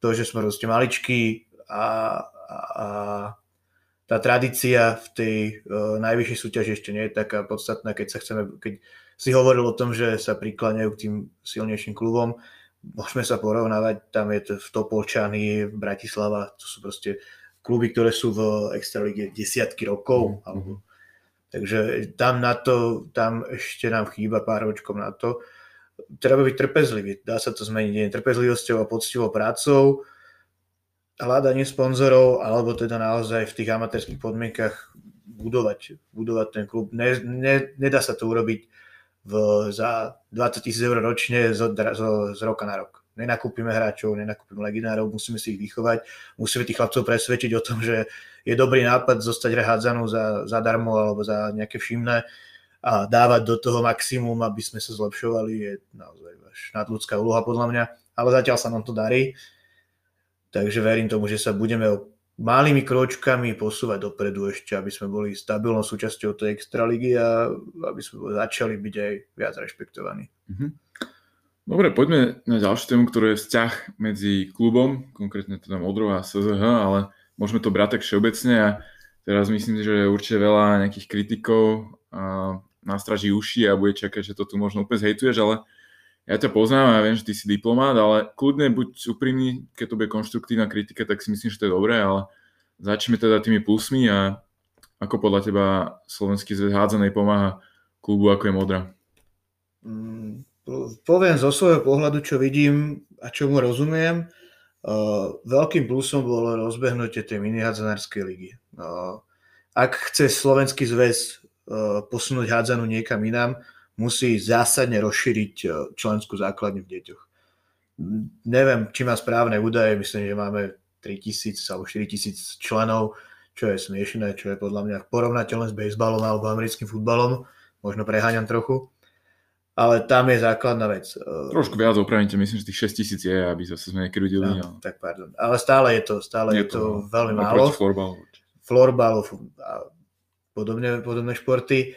To, že sme proste maličkí a, a, a tá tradícia v tej uh, najvyššej súťaži ešte nie je taká podstatná, keď sa chceme, keď si hovoril o tom, že sa prikláňajú k tým silnejším klubom, môžeme sa porovnávať, tam je to v Topolčany, Bratislava, to sú proste kluby, ktoré sú v Extralíge desiatky rokov. Mm-hmm. Alebo, takže tam na to, tam ešte nám chýba pár ročkov na to. Treba byť trpezlivý, dá sa to zmeniť trpezlivosťou a poctivou prácou, hľadanie sponzorov, alebo teda naozaj v tých amatérských podmienkach budovať, budovať ten klub. Ne, ne, nedá sa to urobiť v, za 20 tisíc eur ročne z, z, z roka na rok nenakúpime hráčov, nenakúpime leginárov, musíme si ich vychovať, musíme tých chlapcov presvedčiť o tom, že je dobrý nápad zostať rehádzanú za, zadarmo alebo za nejaké všimné a dávať do toho maximum, aby sme sa zlepšovali, je naozaj až nadľudská úloha podľa mňa, ale zatiaľ sa nám to darí, takže verím tomu, že sa budeme malými kročkami posúvať dopredu ešte, aby sme boli stabilnou súčasťou tej extraligy a aby sme začali byť aj viac rešpektovaní. Mm-hmm. Dobre, poďme na ďalšiu tému, ktorá je vzťah medzi klubom, konkrétne teda Modrou a SZH, ale môžeme to brať tak všeobecne a teraz myslím, že určite veľa nejakých kritikov a nastraží uši a bude čakať, že to tu možno úplne zhejtuješ, ale ja ťa poznám a ja viem, že ty si diplomát, ale kľudne buď úprimný, keď to bude konštruktívna kritika, tak si myslím, že to je dobré, ale začneme teda tými plusmi a ako podľa teba Slovenský zväz hádzanej pomáha klubu ako je Modra? Mm, poviem zo svojho pohľadu, čo vidím a čo mu rozumiem. Uh, veľkým plusom bolo rozbehnutie tej minihadzanárskej ligy. Uh, ak chce Slovenský zväz uh, posunúť hádzanú niekam inám, musí zásadne rozšíriť členskú základňu v deťoch. Neviem, či má správne údaje, myslím, že máme 3000 alebo 4000 členov, čo je smiešné, čo je podľa mňa porovnateľné s bejsbalom alebo americkým futbalom. Možno preháňam trochu ale tam je základná vec. Eh, Trošku viac opravite, myslím, že tých 6 tisíc je, aby zase sme niekedy udeli. No, tak pardon. Ale stále je to, stále je, je to, to veľmi málo. Florbalu. Florbalu a podobné, podobné športy.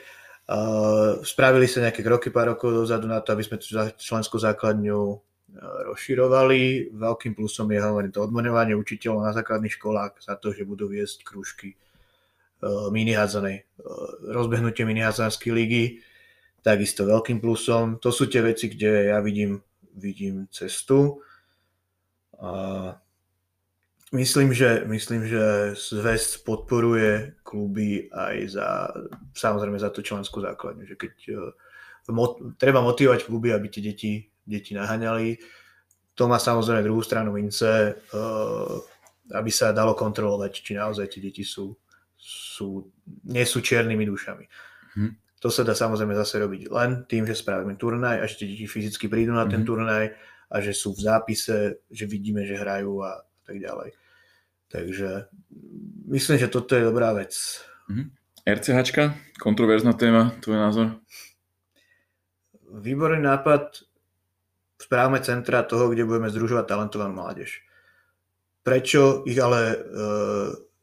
Uh, spravili sa nejaké kroky pár rokov dozadu na to, aby sme členskú základňu uh, rozširovali. Veľkým plusom je hovorím to odmoňovanie učiteľov na základných školách za to, že budú viesť krúžky minihádzanej. Rozbehnutie minihádzanej ligy takisto veľkým plusom. To sú tie veci, kde ja vidím, vidím cestu. A myslím, že, myslím, že zväz podporuje kluby aj za, samozrejme za tú členskú základňu, že keď uh, mo, treba motivovať kluby, aby tie deti, deti naháňali. To má samozrejme druhú stranu mince, uh, aby sa dalo kontrolovať, či naozaj tie deti sú, sú, nie sú čiernymi dušami. Hmm. To sa dá samozrejme zase robiť len tým, že spravíme turnaj a že deti fyzicky prídu na ten mm-hmm. turnaj a že sú v zápise, že vidíme, že hrajú a tak ďalej. Takže myslím, že toto je dobrá vec. Mm-hmm. RCHčka, kontroverzná téma, tvoj názor? Výborný nápad, správame centra toho, kde budeme združovať talentovanú mládež. Prečo ich ale e,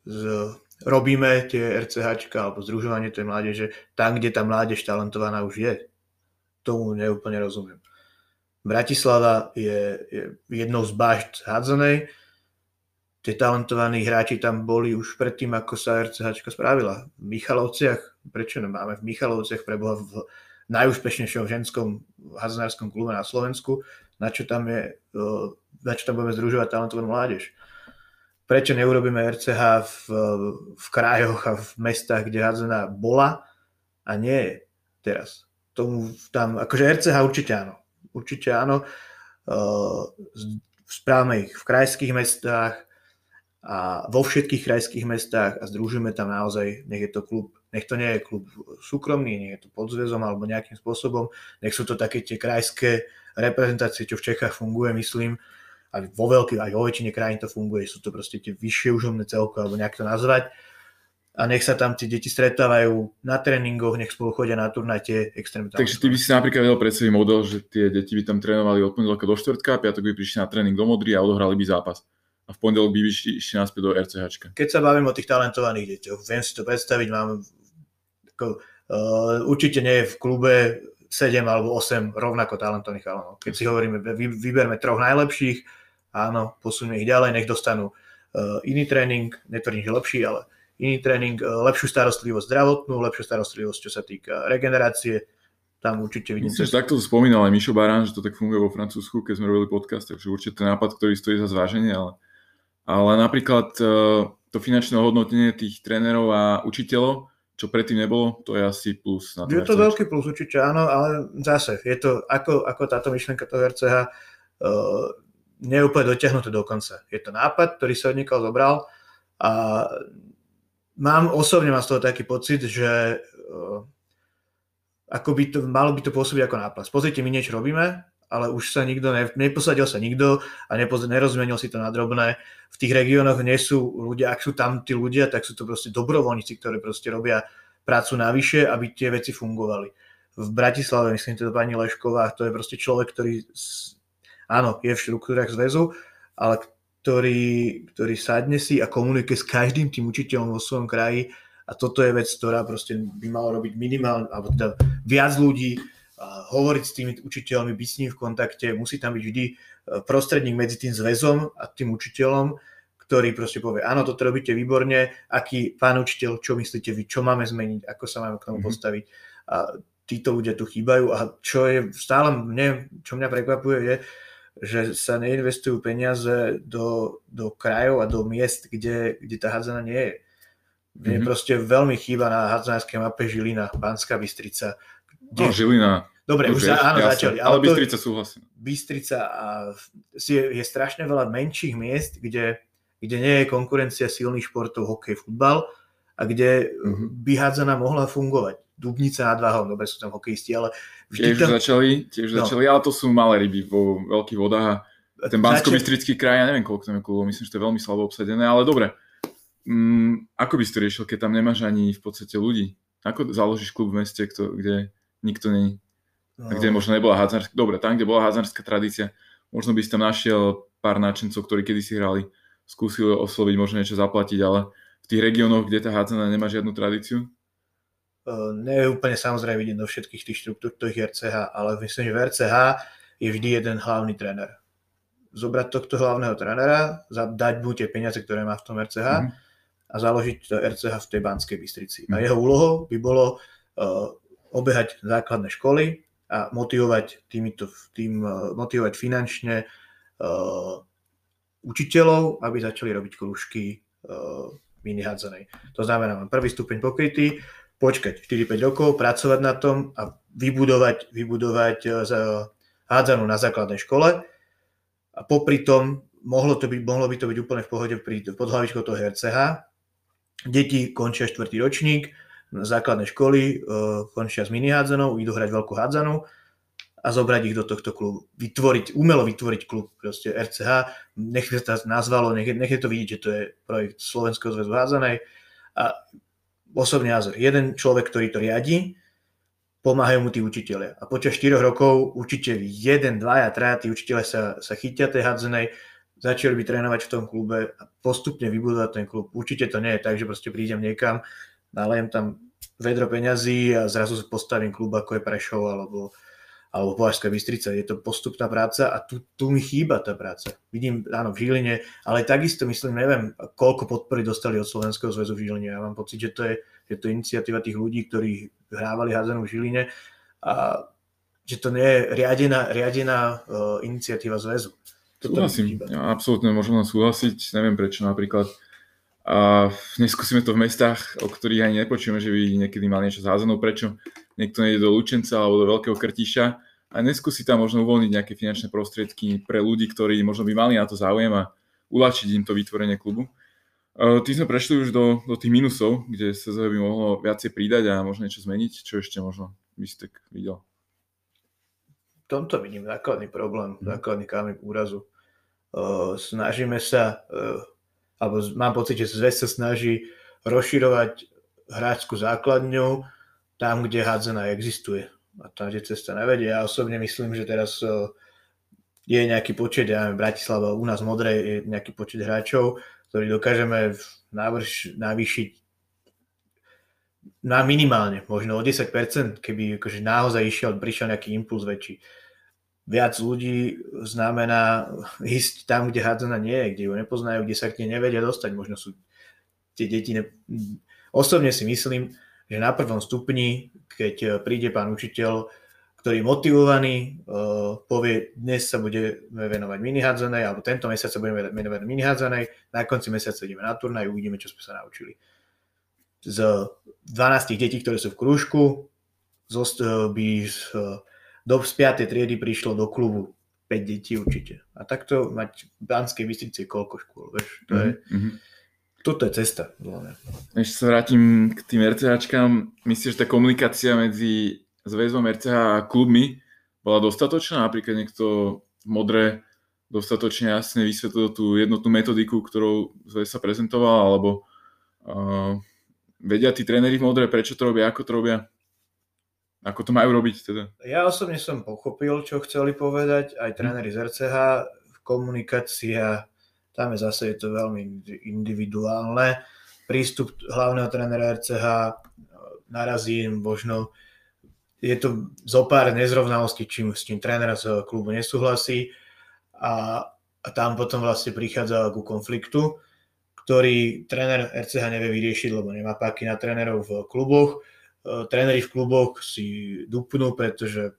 z robíme tie RCH alebo združovanie tej mládeže tam, kde tá mládež talentovaná už je. Tomu neúplne rozumiem. Bratislava je, je jednou z bašt hádzanej. Tie talentovaní hráči tam boli už predtým, ako sa RCH spravila. V Michalovciach, prečo nemáme v Michalovciach preboha v najúspešnejšom ženskom hádzanárskom klube na Slovensku, na čo tam, je, na čo tam budeme združovať talentovanú mládež prečo neurobíme RCH v, v krajoch a v mestách, kde hádzaná bola a nie je teraz. Tomu tam, akože RCH určite áno. Určite áno. Uh, správame ich v krajských mestách a vo všetkých krajských mestách a združíme tam naozaj, nech je to klub, nech to nie je klub súkromný, nech je to pod zväzom alebo nejakým spôsobom, nech sú to také tie krajské reprezentácie, čo v Čechách funguje, myslím, aj vo veľkých, aj vo väčšine krajín to funguje, sú to proste tie vyššie užovné celko, alebo nejak to nazvať a nech sa tam tí deti stretávajú na tréningoch, nech spolu chodia na turnajte extrémne. Takže ty by si napríklad vedel predstaviť model, že tie deti by tam trénovali od pondelka do štvrtka, piatok by prišli na tréning do Modry a odohrali by zápas. A v pondelok by išli, išli naspäť do RCH. Keď sa bavím o tých talentovaných deťoch, viem si to predstaviť, mám ako, uh, určite nie je v klube 7 alebo 8 rovnako talentovaných chalanov. Keď si hovoríme, vy, vyberme troch najlepších, áno, posunieme ich ďalej, nech dostanú uh, iný tréning, netvrdím, že lepší, ale iný tréning, e, lepšiu starostlivosť zdravotnú, lepšiu starostlivosť, čo sa týka regenerácie, tam určite vidím. Myslím, že takto to spomínal aj Mišo Barán, že to tak funguje vo Francúzsku, keď sme robili podcast, takže určite nápad, ktorý stojí za zváženie, ale, ale napríklad e, to finančné hodnotenie tých trénerov a učiteľov, čo predtým nebolo, to je asi plus. Na je to veľký plus určite, áno, ale zase je to ako, ako táto myšlenka toho RCH uh, e, nie je úplne dotiahnuté do konca. Je to nápad, ktorý sa od zobral a mám osobne mám z toho taký pocit, že uh, ako by to, malo by to pôsobiť ako náplast. Pozrite, my niečo robíme, ale už sa nikto, ne, neposadil sa nikto a nepoz, nerozmenil si to na drobné. V tých regiónoch nie sú ľudia, ak sú tam tí ľudia, tak sú to proste dobrovoľníci, ktorí proste robia prácu navyše, aby tie veci fungovali. V Bratislave, myslím, to pani Lešková, to je proste človek, ktorý áno, je v štruktúrach zväzu, ale ktorý, ktorý sadne si a komunikuje s každým tým učiteľom vo svojom kraji. A toto je vec, ktorá proste by mala robiť minimálne, alebo teda viac ľudí, hovoriť s tými učiteľmi, byť s ním v kontakte, musí tam byť vždy e, prostredník medzi tým zväzom a tým učiteľom, ktorý proste povie, áno, toto robíte výborne, aký pán učiteľ, čo myslíte vy, čo máme zmeniť, ako sa máme k tomu mm-hmm. postaviť. A títo ľudia tu chýbajú. A čo je stále mne, čo mňa prekvapuje, je, že sa neinvestujú peniaze do, do krajov a do miest, kde, kde tá hádzana nie je. Mne mm-hmm. proste veľmi chýba na hádzanárskej mape Žilina, Banská Bystrica. Kde... No, Žilina. Dobre, už, už za, áno, jasne, začali. Ale, ale Bystrica súhlasím. Bystrica a je, je strašne veľa menších miest, kde, kde nie je konkurencia silných športov, hokej, futbal a kde mm-hmm. by hádzana mohla fungovať. Dubnica nad Váhom, dobre sú tam hokejisti, ale vždy tiež tam... začali, tiež no. začali, ale to sú malé ryby vo veľkých vodách a ten bansko bystrický kraj, ja neviem, koľko tam je klubov, myslím, že to je veľmi slabo obsadené, ale dobre. Mm, ako by si to riešil, keď tam nemáš ani v podstate ľudí? Ako založíš klub v meste, kto, kde nikto není? No. A kde možno nebola hádzanárska, dobre, tam, kde bola hádzanárska tradícia, možno by si tam našiel pár náčencov, ktorí kedysi hrali, skúsili osloviť, možno niečo zaplatiť, ale v tých regiónoch, kde tá hádzana nemá žiadnu tradíciu, Eh, nie je úplne samozrejme vidieť do všetkých tých štruktúr tých RCH, ale myslím, že v RCH je vždy jeden hlavný tréner. Zobrať tohto hlavného trénera, dať mu tie peniaze, ktoré má v tom RCH mm. a založiť to RCH v tej Banskej Bystrici. Mm. A jeho úlohou by bolo uh, obehať základné školy a motivovať, týmito, tým, uh, motivovať finančne uh, učiteľov, aby začali robiť krúžky uh, mini hádzanej. To znamená, mám prvý stupeň pokrytý, počkať 4-5 rokov, pracovať na tom a vybudovať, vybudovať e, hádzanú na základnej škole. A popri tom mohlo, to byť, mohlo by to byť úplne v pohode pri, pod hlavičkou toho RCH. Deti končia štvrtý ročník na základnej školy, uh, končia s mini hádzanou, idú hrať veľkú hádzanú a zobrať ich do tohto klubu. Vytvoriť, umelo vytvoriť klub, proste RCH, nech sa to nazvalo, nech, nech je to vidieť, že to je projekt Slovenského zväzu hádzanej a osobný názor, jeden človek, ktorý to riadi, pomáhajú mu tí učiteľia. A počas 4 rokov určite jeden, dvaja, traja tí učiteľia sa, sa chytia tej hadzenej, začali by trénovať v tom klube a postupne vybudovať ten klub. Určite to nie je tak, že proste prídem niekam, nalejem tam vedro peňazí a zrazu postavím klub ako je Prešov alebo, alebo Považská Bystrica. Je to postupná práca a tu, tu mi chýba tá práca. Vidím, áno, v Žiline, ale takisto myslím, neviem, koľko podpory dostali od Slovenského zväzu v Žiline. Ja mám pocit, že to je, že to je iniciatíva tých ľudí, ktorí hrávali hádzanú v Žiline a že to nie je riadená, riadená uh, iniciatíva zväzu. Súhlasím, ja absolútne môžem len súhlasiť. Neviem prečo napríklad a (laughs) neskúsime to v mestách, o ktorých ani nepočujeme, že by niekedy mali niečo s házanou. Prečo niekto nejde do Lučenca alebo do Veľkého Krtiša a neskúsi tam možno uvoľniť nejaké finančné prostriedky pre ľudí, ktorí možno by mali na to záujem a uľahčiť im to vytvorenie klubu. Uh, tým sme prešli už do, do tých minusov, kde sa by mohlo viacej pridať a možno niečo zmeniť. Čo ešte možno by si tak videl? V tomto vidím základný problém, mhm. základný kameň úrazu. Uh, snažíme sa, uh, alebo mám pocit, že zväz sa snaží rozširovať hráčskú základňu tam, kde hádzená existuje. A tam, kde cesta nevedie. Ja osobne myslím, že teraz uh, je nejaký počet, ja neviem, Bratislava, u nás Modrej je nejaký počet hráčov, ktorý dokážeme navrš, navýšiť na minimálne, možno o 10%, keby akože naozaj išiel, prišiel nejaký impuls väčší. Viac ľudí znamená ísť tam, kde hádzaná nie je, kde ju nepoznajú, kde sa k nej nevedia dostať. Možno sú tie deti... Ne... Osobne si myslím, že na prvom stupni, keď príde pán učiteľ, ktorý motivovaný uh, povie, dnes sa budeme venovať minihádzanej, alebo tento mesiac sa budeme venovať minihádzanej, na konci mesiaca ideme na turnaj, uvidíme, čo sme sa naučili. Z 12 detí, ktoré sú v krúžku, zost, by do, z 5. triedy prišlo do klubu 5 detí určite. A takto mať v Banskej Bystrici koľko škôl, vieš, to mm-hmm. mhm. Toto je cesta. Ešte sa vrátim k tým RCHčkám. Myslíš, že tá komunikácia medzi zväzom RCH a klubmi bola dostatočná? Napríklad niekto v modre dostatočne jasne vysvetlil tú jednotnú metodiku, ktorou zväz sa prezentoval, alebo uh, vedia tí tréneri v modre, prečo to robia, ako to robia? Ako to majú robiť teda? Ja osobne som pochopil, čo chceli povedať, aj tréneri z RCH, komunikácia, tam je zase je to veľmi individuálne. Prístup hlavného trénera RCH narazí možno je to zo pár nezrovnalostí, čím, s čím tréner z klubu nesúhlasí a, a tam potom vlastne prichádza ku konfliktu, ktorý tréner RCH nevie vyriešiť, lebo nemá páky na trénerov v kluboch. E, tréneri v kluboch si dupnú, pretože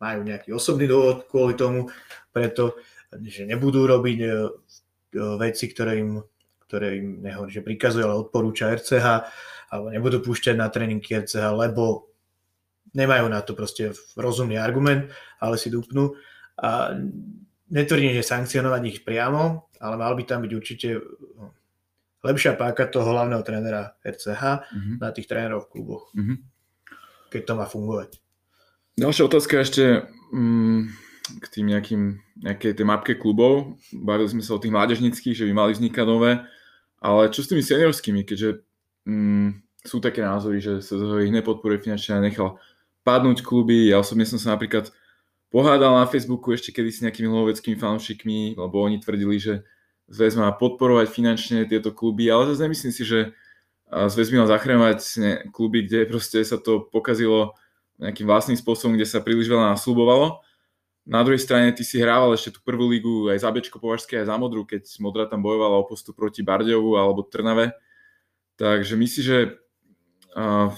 majú nejaký osobný dôvod kvôli tomu, preto, že nebudú robiť e, veci, ktoré im, ktoré im nehovorí, že prikazuje, ale odporúča RCH, alebo nebudú púšťať na tréningy RCH, lebo nemajú na to proste rozumný argument, ale si dupnú. A netvrdím, že sankcionovať ich priamo, ale mal by tam byť určite no, lepšia páka toho hlavného trénera RCH mm-hmm. na tých trénerov v kluboch. Mm-hmm. Keď to má fungovať. Ďalšia otázka ešte mm, k tým nejakým, nejakej tej mapke klubov. Bavili sme sa o tých mládežnických, že by mali vznikať nové, ale čo s tými seniorskými, keďže mm, sú také názory, že sa ich nepodporuje finančne a nechal padnúť kluby. Ja osobne som sa napríklad pohádal na Facebooku ešte kedy s nejakými loveckými fanúšikmi, lebo oni tvrdili, že zväz má podporovať finančne tieto kluby, ale zase nemyslím si, že zväz by mal zachráňovať kluby, kde proste sa to pokazilo nejakým vlastným spôsobom, kde sa príliš veľa nasľubovalo. Na druhej strane ty si hrával ešte tú prvú lígu aj za Bečko Považské, aj za Modru, keď Modra tam bojovala o postup proti Bardejovu alebo Trnave. Takže myslíš, že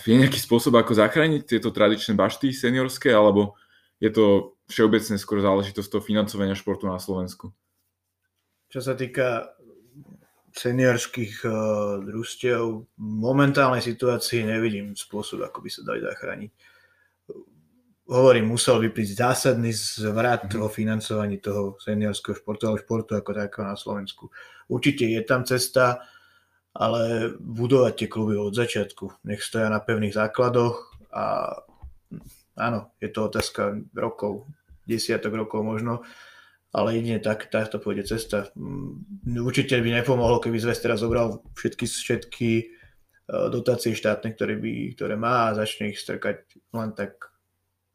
je nejaký spôsob, ako zachrániť tieto tradičné bašty seniorské, alebo je to všeobecne skôr záležitosť toho financovania športu na Slovensku? Čo sa týka seniorských uh, družstiev, v momentálnej situácii nevidím spôsob, ako by sa dali zachrániť. Hovorím, musel by prísť zásadný zvrat mm-hmm. o financovaní toho seniorského športu alebo športu ako takého na Slovensku. Určite je tam cesta, ale budovať tie kluby od začiatku. Nech stoja na pevných základoch a áno, je to otázka rokov, desiatok rokov možno, ale jedine tak, takto pôjde cesta. Mm, určite by nepomohlo, keby zväz teraz zobral všetky, všetky e, dotácie štátne, ktoré, by, ktoré má a začne ich strkať len tak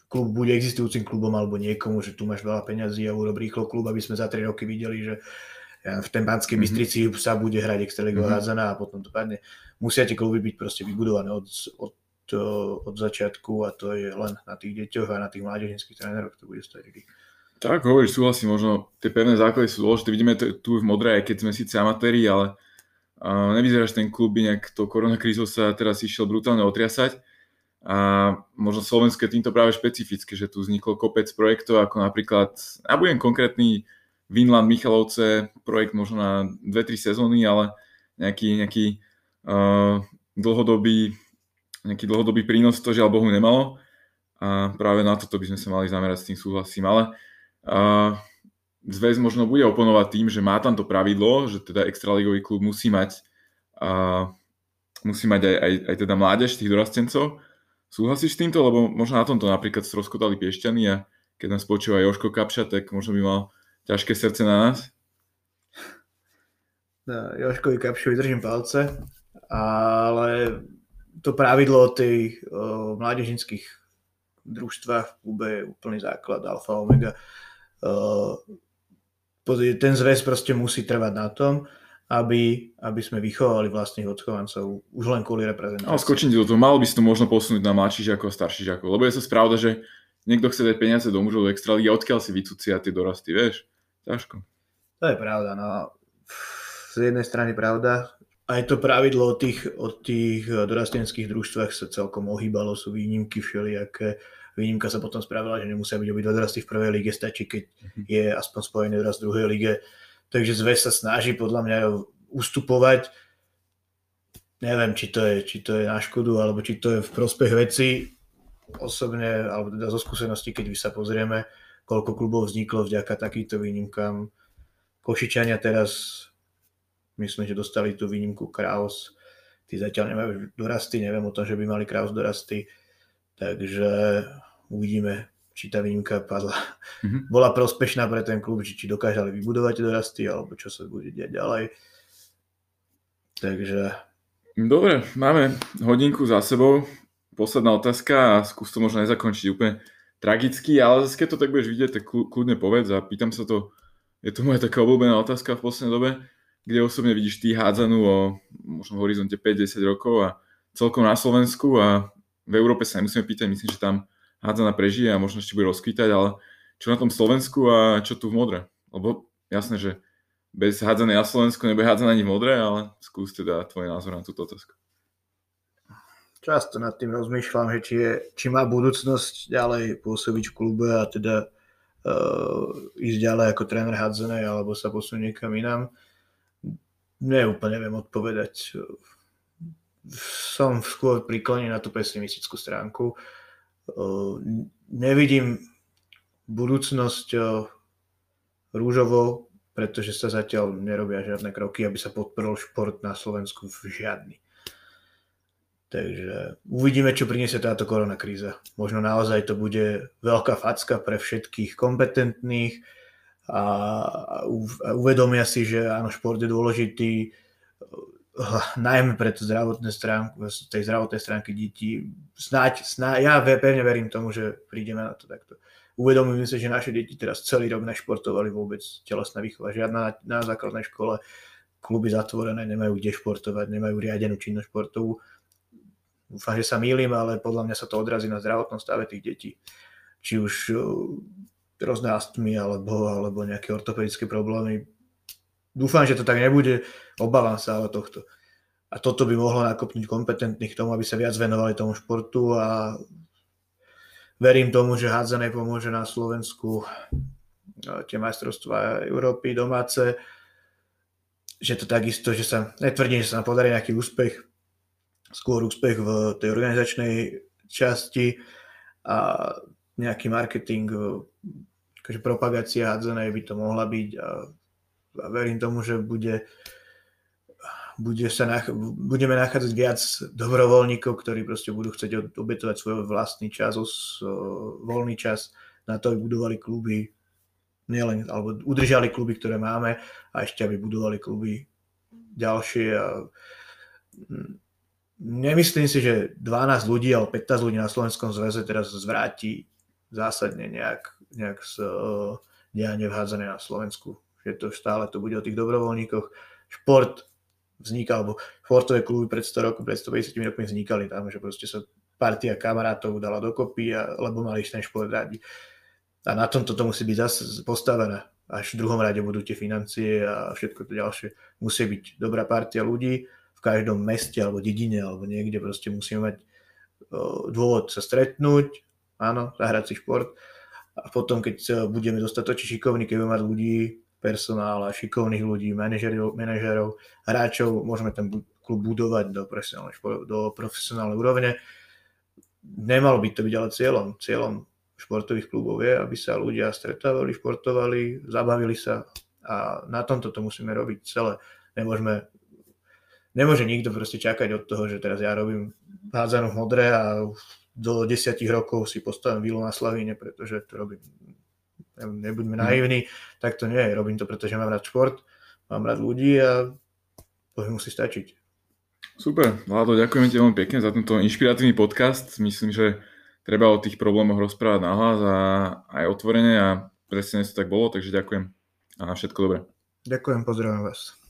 klub bude existujúcim klubom alebo niekomu, že tu máš veľa peňazí a urob rýchlo klub, aby sme za 3 roky videli, že v tej Banskej mm-hmm. Bystrici sa bude hrať Extraliga mm-hmm. hádzaná a potom to padne. Musia tie kluby byť proste vybudované od, od, od začiatku a to je len na tých deťoch a na tých mládežnických tréneroch, to bude stať vždy. Tak hovoríš, súhlasím, možno tie pevné základy sú dôležité. Vidíme to tu v Modrej, aj keď sme síce amatéri, ale uh, nevyzerá, že ten klub by nejak to koronakrízou sa teraz išiel brutálne otriasať. A možno Slovensko je týmto práve špecifické, že tu vzniklo kopec projektov, ako napríklad, ja budem konkrétny, Vinland Michalovce, projekt možno na 2-3 sezóny, ale nejaký, nejaký uh, dlhodobý nejaký dlhodobý prínos to žiaľ Bohu nemalo. a práve na toto by sme sa mali zamerať, s tým súhlasím, ale uh, zväz možno bude oponovať tým, že má tam to pravidlo, že teda extraligový klub musí mať uh, musí mať aj, aj, aj teda mládež tých dorastencov. Súhlasíš s týmto? Lebo možno na tomto napríklad stroskotali Piešťany a keď nás počúva Joško Kapša, tak možno by mal ťažké srdce na nás. No, Joškovi Kapšovi držím palce, ale to pravidlo o tej o, mládežnických družstvách v klube je úplný základ, alfa, omega. O, ten zväz proste musí trvať na tom, aby, aby sme vychovali vlastných odchovancov už len kvôli reprezentácii. Ale skočím do toho, malo by si to možno posunúť na mladší žiakov a starší žiakov, lebo je to správda, že niekto chce dať peniaze do mužov do extraligy a odkiaľ si vycúcia tie dorasty, vieš? Ťažko. To je pravda, no. Z jednej strany pravda, aj to pravidlo o tých, o tých dorastenských družstvách sa celkom ohýbalo, sú výnimky všelijaké. Výnimka sa potom spravila, že nemusia byť obidva dorasty v prvej lige, stačí, keď mhm. je aspoň spojený dorast v druhej lige. Takže zväz sa snaží podľa mňa ustupovať. Neviem, či to, je, či to je na škodu, alebo či to je v prospech veci osobne, alebo teda zo skúsenosti, keď sa pozrieme, koľko klubov vzniklo vďaka takýmto výnimkám. Košičania teraz, myslím, že dostali tú výnimku Kraus. Tí zatiaľ nemajú dorasty, neviem o tom, že by mali Kraus dorasty. Takže uvidíme, či tá výnimka padla. Mm-hmm. (laughs) Bola prospešná pre ten klub, či, či dokážali vybudovať dorasty, alebo čo sa bude diať ďalej. Takže... Dobre, máme hodinku za sebou posledná otázka a skús to možno nezakončiť úplne tragicky, ale zase keď to tak budeš vidieť, tak kľudne povedz a pýtam sa to, je to moja taká obľúbená otázka v poslednej dobe, kde osobne vidíš ty hádzanú o možno v horizonte 5-10 rokov a celkom na Slovensku a v Európe sa nemusíme pýtať, myslím, že tam hádzaná prežije a možno ešte bude rozkvítať, ale čo na tom Slovensku a čo tu v Modre? Lebo jasné, že bez hádzanej na Slovensku nebude hádzaná ani v Modre, ale skús teda tvoj názor na túto otázku často nad tým rozmýšľam, že či, je, či má budúcnosť ďalej pôsobiť v klube a teda uh, ísť ďalej ako tréner hádzenej alebo sa posunúť niekam inám. Neúplne viem odpovedať. Som skôr priklonený na tú pesimistickú stránku. Uh, nevidím budúcnosť rúžovo, pretože sa zatiaľ nerobia žiadne kroky, aby sa podporil šport na Slovensku v žiadny. Takže uvidíme, čo priniesie táto korona kríza. Možno naozaj to bude veľká facka pre všetkých kompetentných a uvedomia si, že áno, šport je dôležitý, najmä pre zdravotné stránku, tej zdravotnej stránky detí. Snáď, snáď, ja pevne verím tomu, že prídeme na to takto. Uvedomujem si, že naše deti teraz celý rok nešportovali vôbec telesná výchova. Žiadna na, na základnej škole, kluby zatvorené, nemajú kde športovať, nemajú riadenú činnosť športovú dúfam, že sa mýlim, ale podľa mňa sa to odrazí na zdravotnom stave tých detí. Či už uh, rôzne astmy alebo, alebo nejaké ortopedické problémy. Dúfam, že to tak nebude, obávam sa ale tohto. A toto by mohlo nakopnúť kompetentných k tomu, aby sa viac venovali tomu športu a verím tomu, že hádzané pomôže na Slovensku tie majstrovstvá Európy domáce, že to takisto, že sa, netvrdím, že sa nám podarí nejaký úspech, skôr úspech v tej organizačnej časti a nejaký marketing, akože propagácia hádzanej by to mohla byť a verím tomu, že bude, bude sa nach- budeme nachádzať viac dobrovoľníkov, ktorí proste budú chcieť obetovať svoj vlastný čas, voľný čas na to, aby budovali kluby, nielen, alebo udržali kluby, ktoré máme a ešte aby budovali kluby ďalšie a nemyslím si, že 12 ľudí alebo 15 ľudí na Slovenskom zväze teraz zvráti zásadne nejak, nejak z uh, dianie vhádzané na Slovensku. Že to stále to bude o tých dobrovoľníkoch. Šport vzniká, alebo športové kluby pred 100 rokov, pred 150 rokmi vznikali tam, že proste sa partia kamarátov dala dokopy, a, lebo mali ten šport radi. A na tomto to musí byť zase postavené. Až v druhom rade budú tie financie a všetko to ďalšie. Musí byť dobrá partia ľudí, v každom meste alebo dedine alebo niekde proste musíme mať dôvod sa stretnúť, áno, zahrať si šport a potom, keď budeme dostatočne šikovní, keď budeme mať ľudí, personál šikovných ľudí, manažerov, manažerov, hráčov, môžeme ten klub budovať do profesionálnej, do profesionálnej úrovne. nemalo by to byť ale cieľom. Cieľom športových klubov je, aby sa ľudia stretávali, športovali, zabavili sa a na tomto to musíme robiť celé. Nemôžeme, nemôže nikto proste čakať od toho, že teraz ja robím hádzanú v modre a do desiatich rokov si postavím vilu na Slavíne, pretože to robím. Nebuďme mhm. naivní, tak to nie je. Robím to, pretože mám rád šport, mám rád ľudí a to mi musí stačiť. Super, Vlado, ďakujem ti veľmi pekne za tento inšpiratívny podcast. Myslím, že treba o tých problémoch rozprávať nahlas a aj otvorene a presne to tak bolo, takže ďakujem a všetko dobré. Ďakujem, pozdravím vás.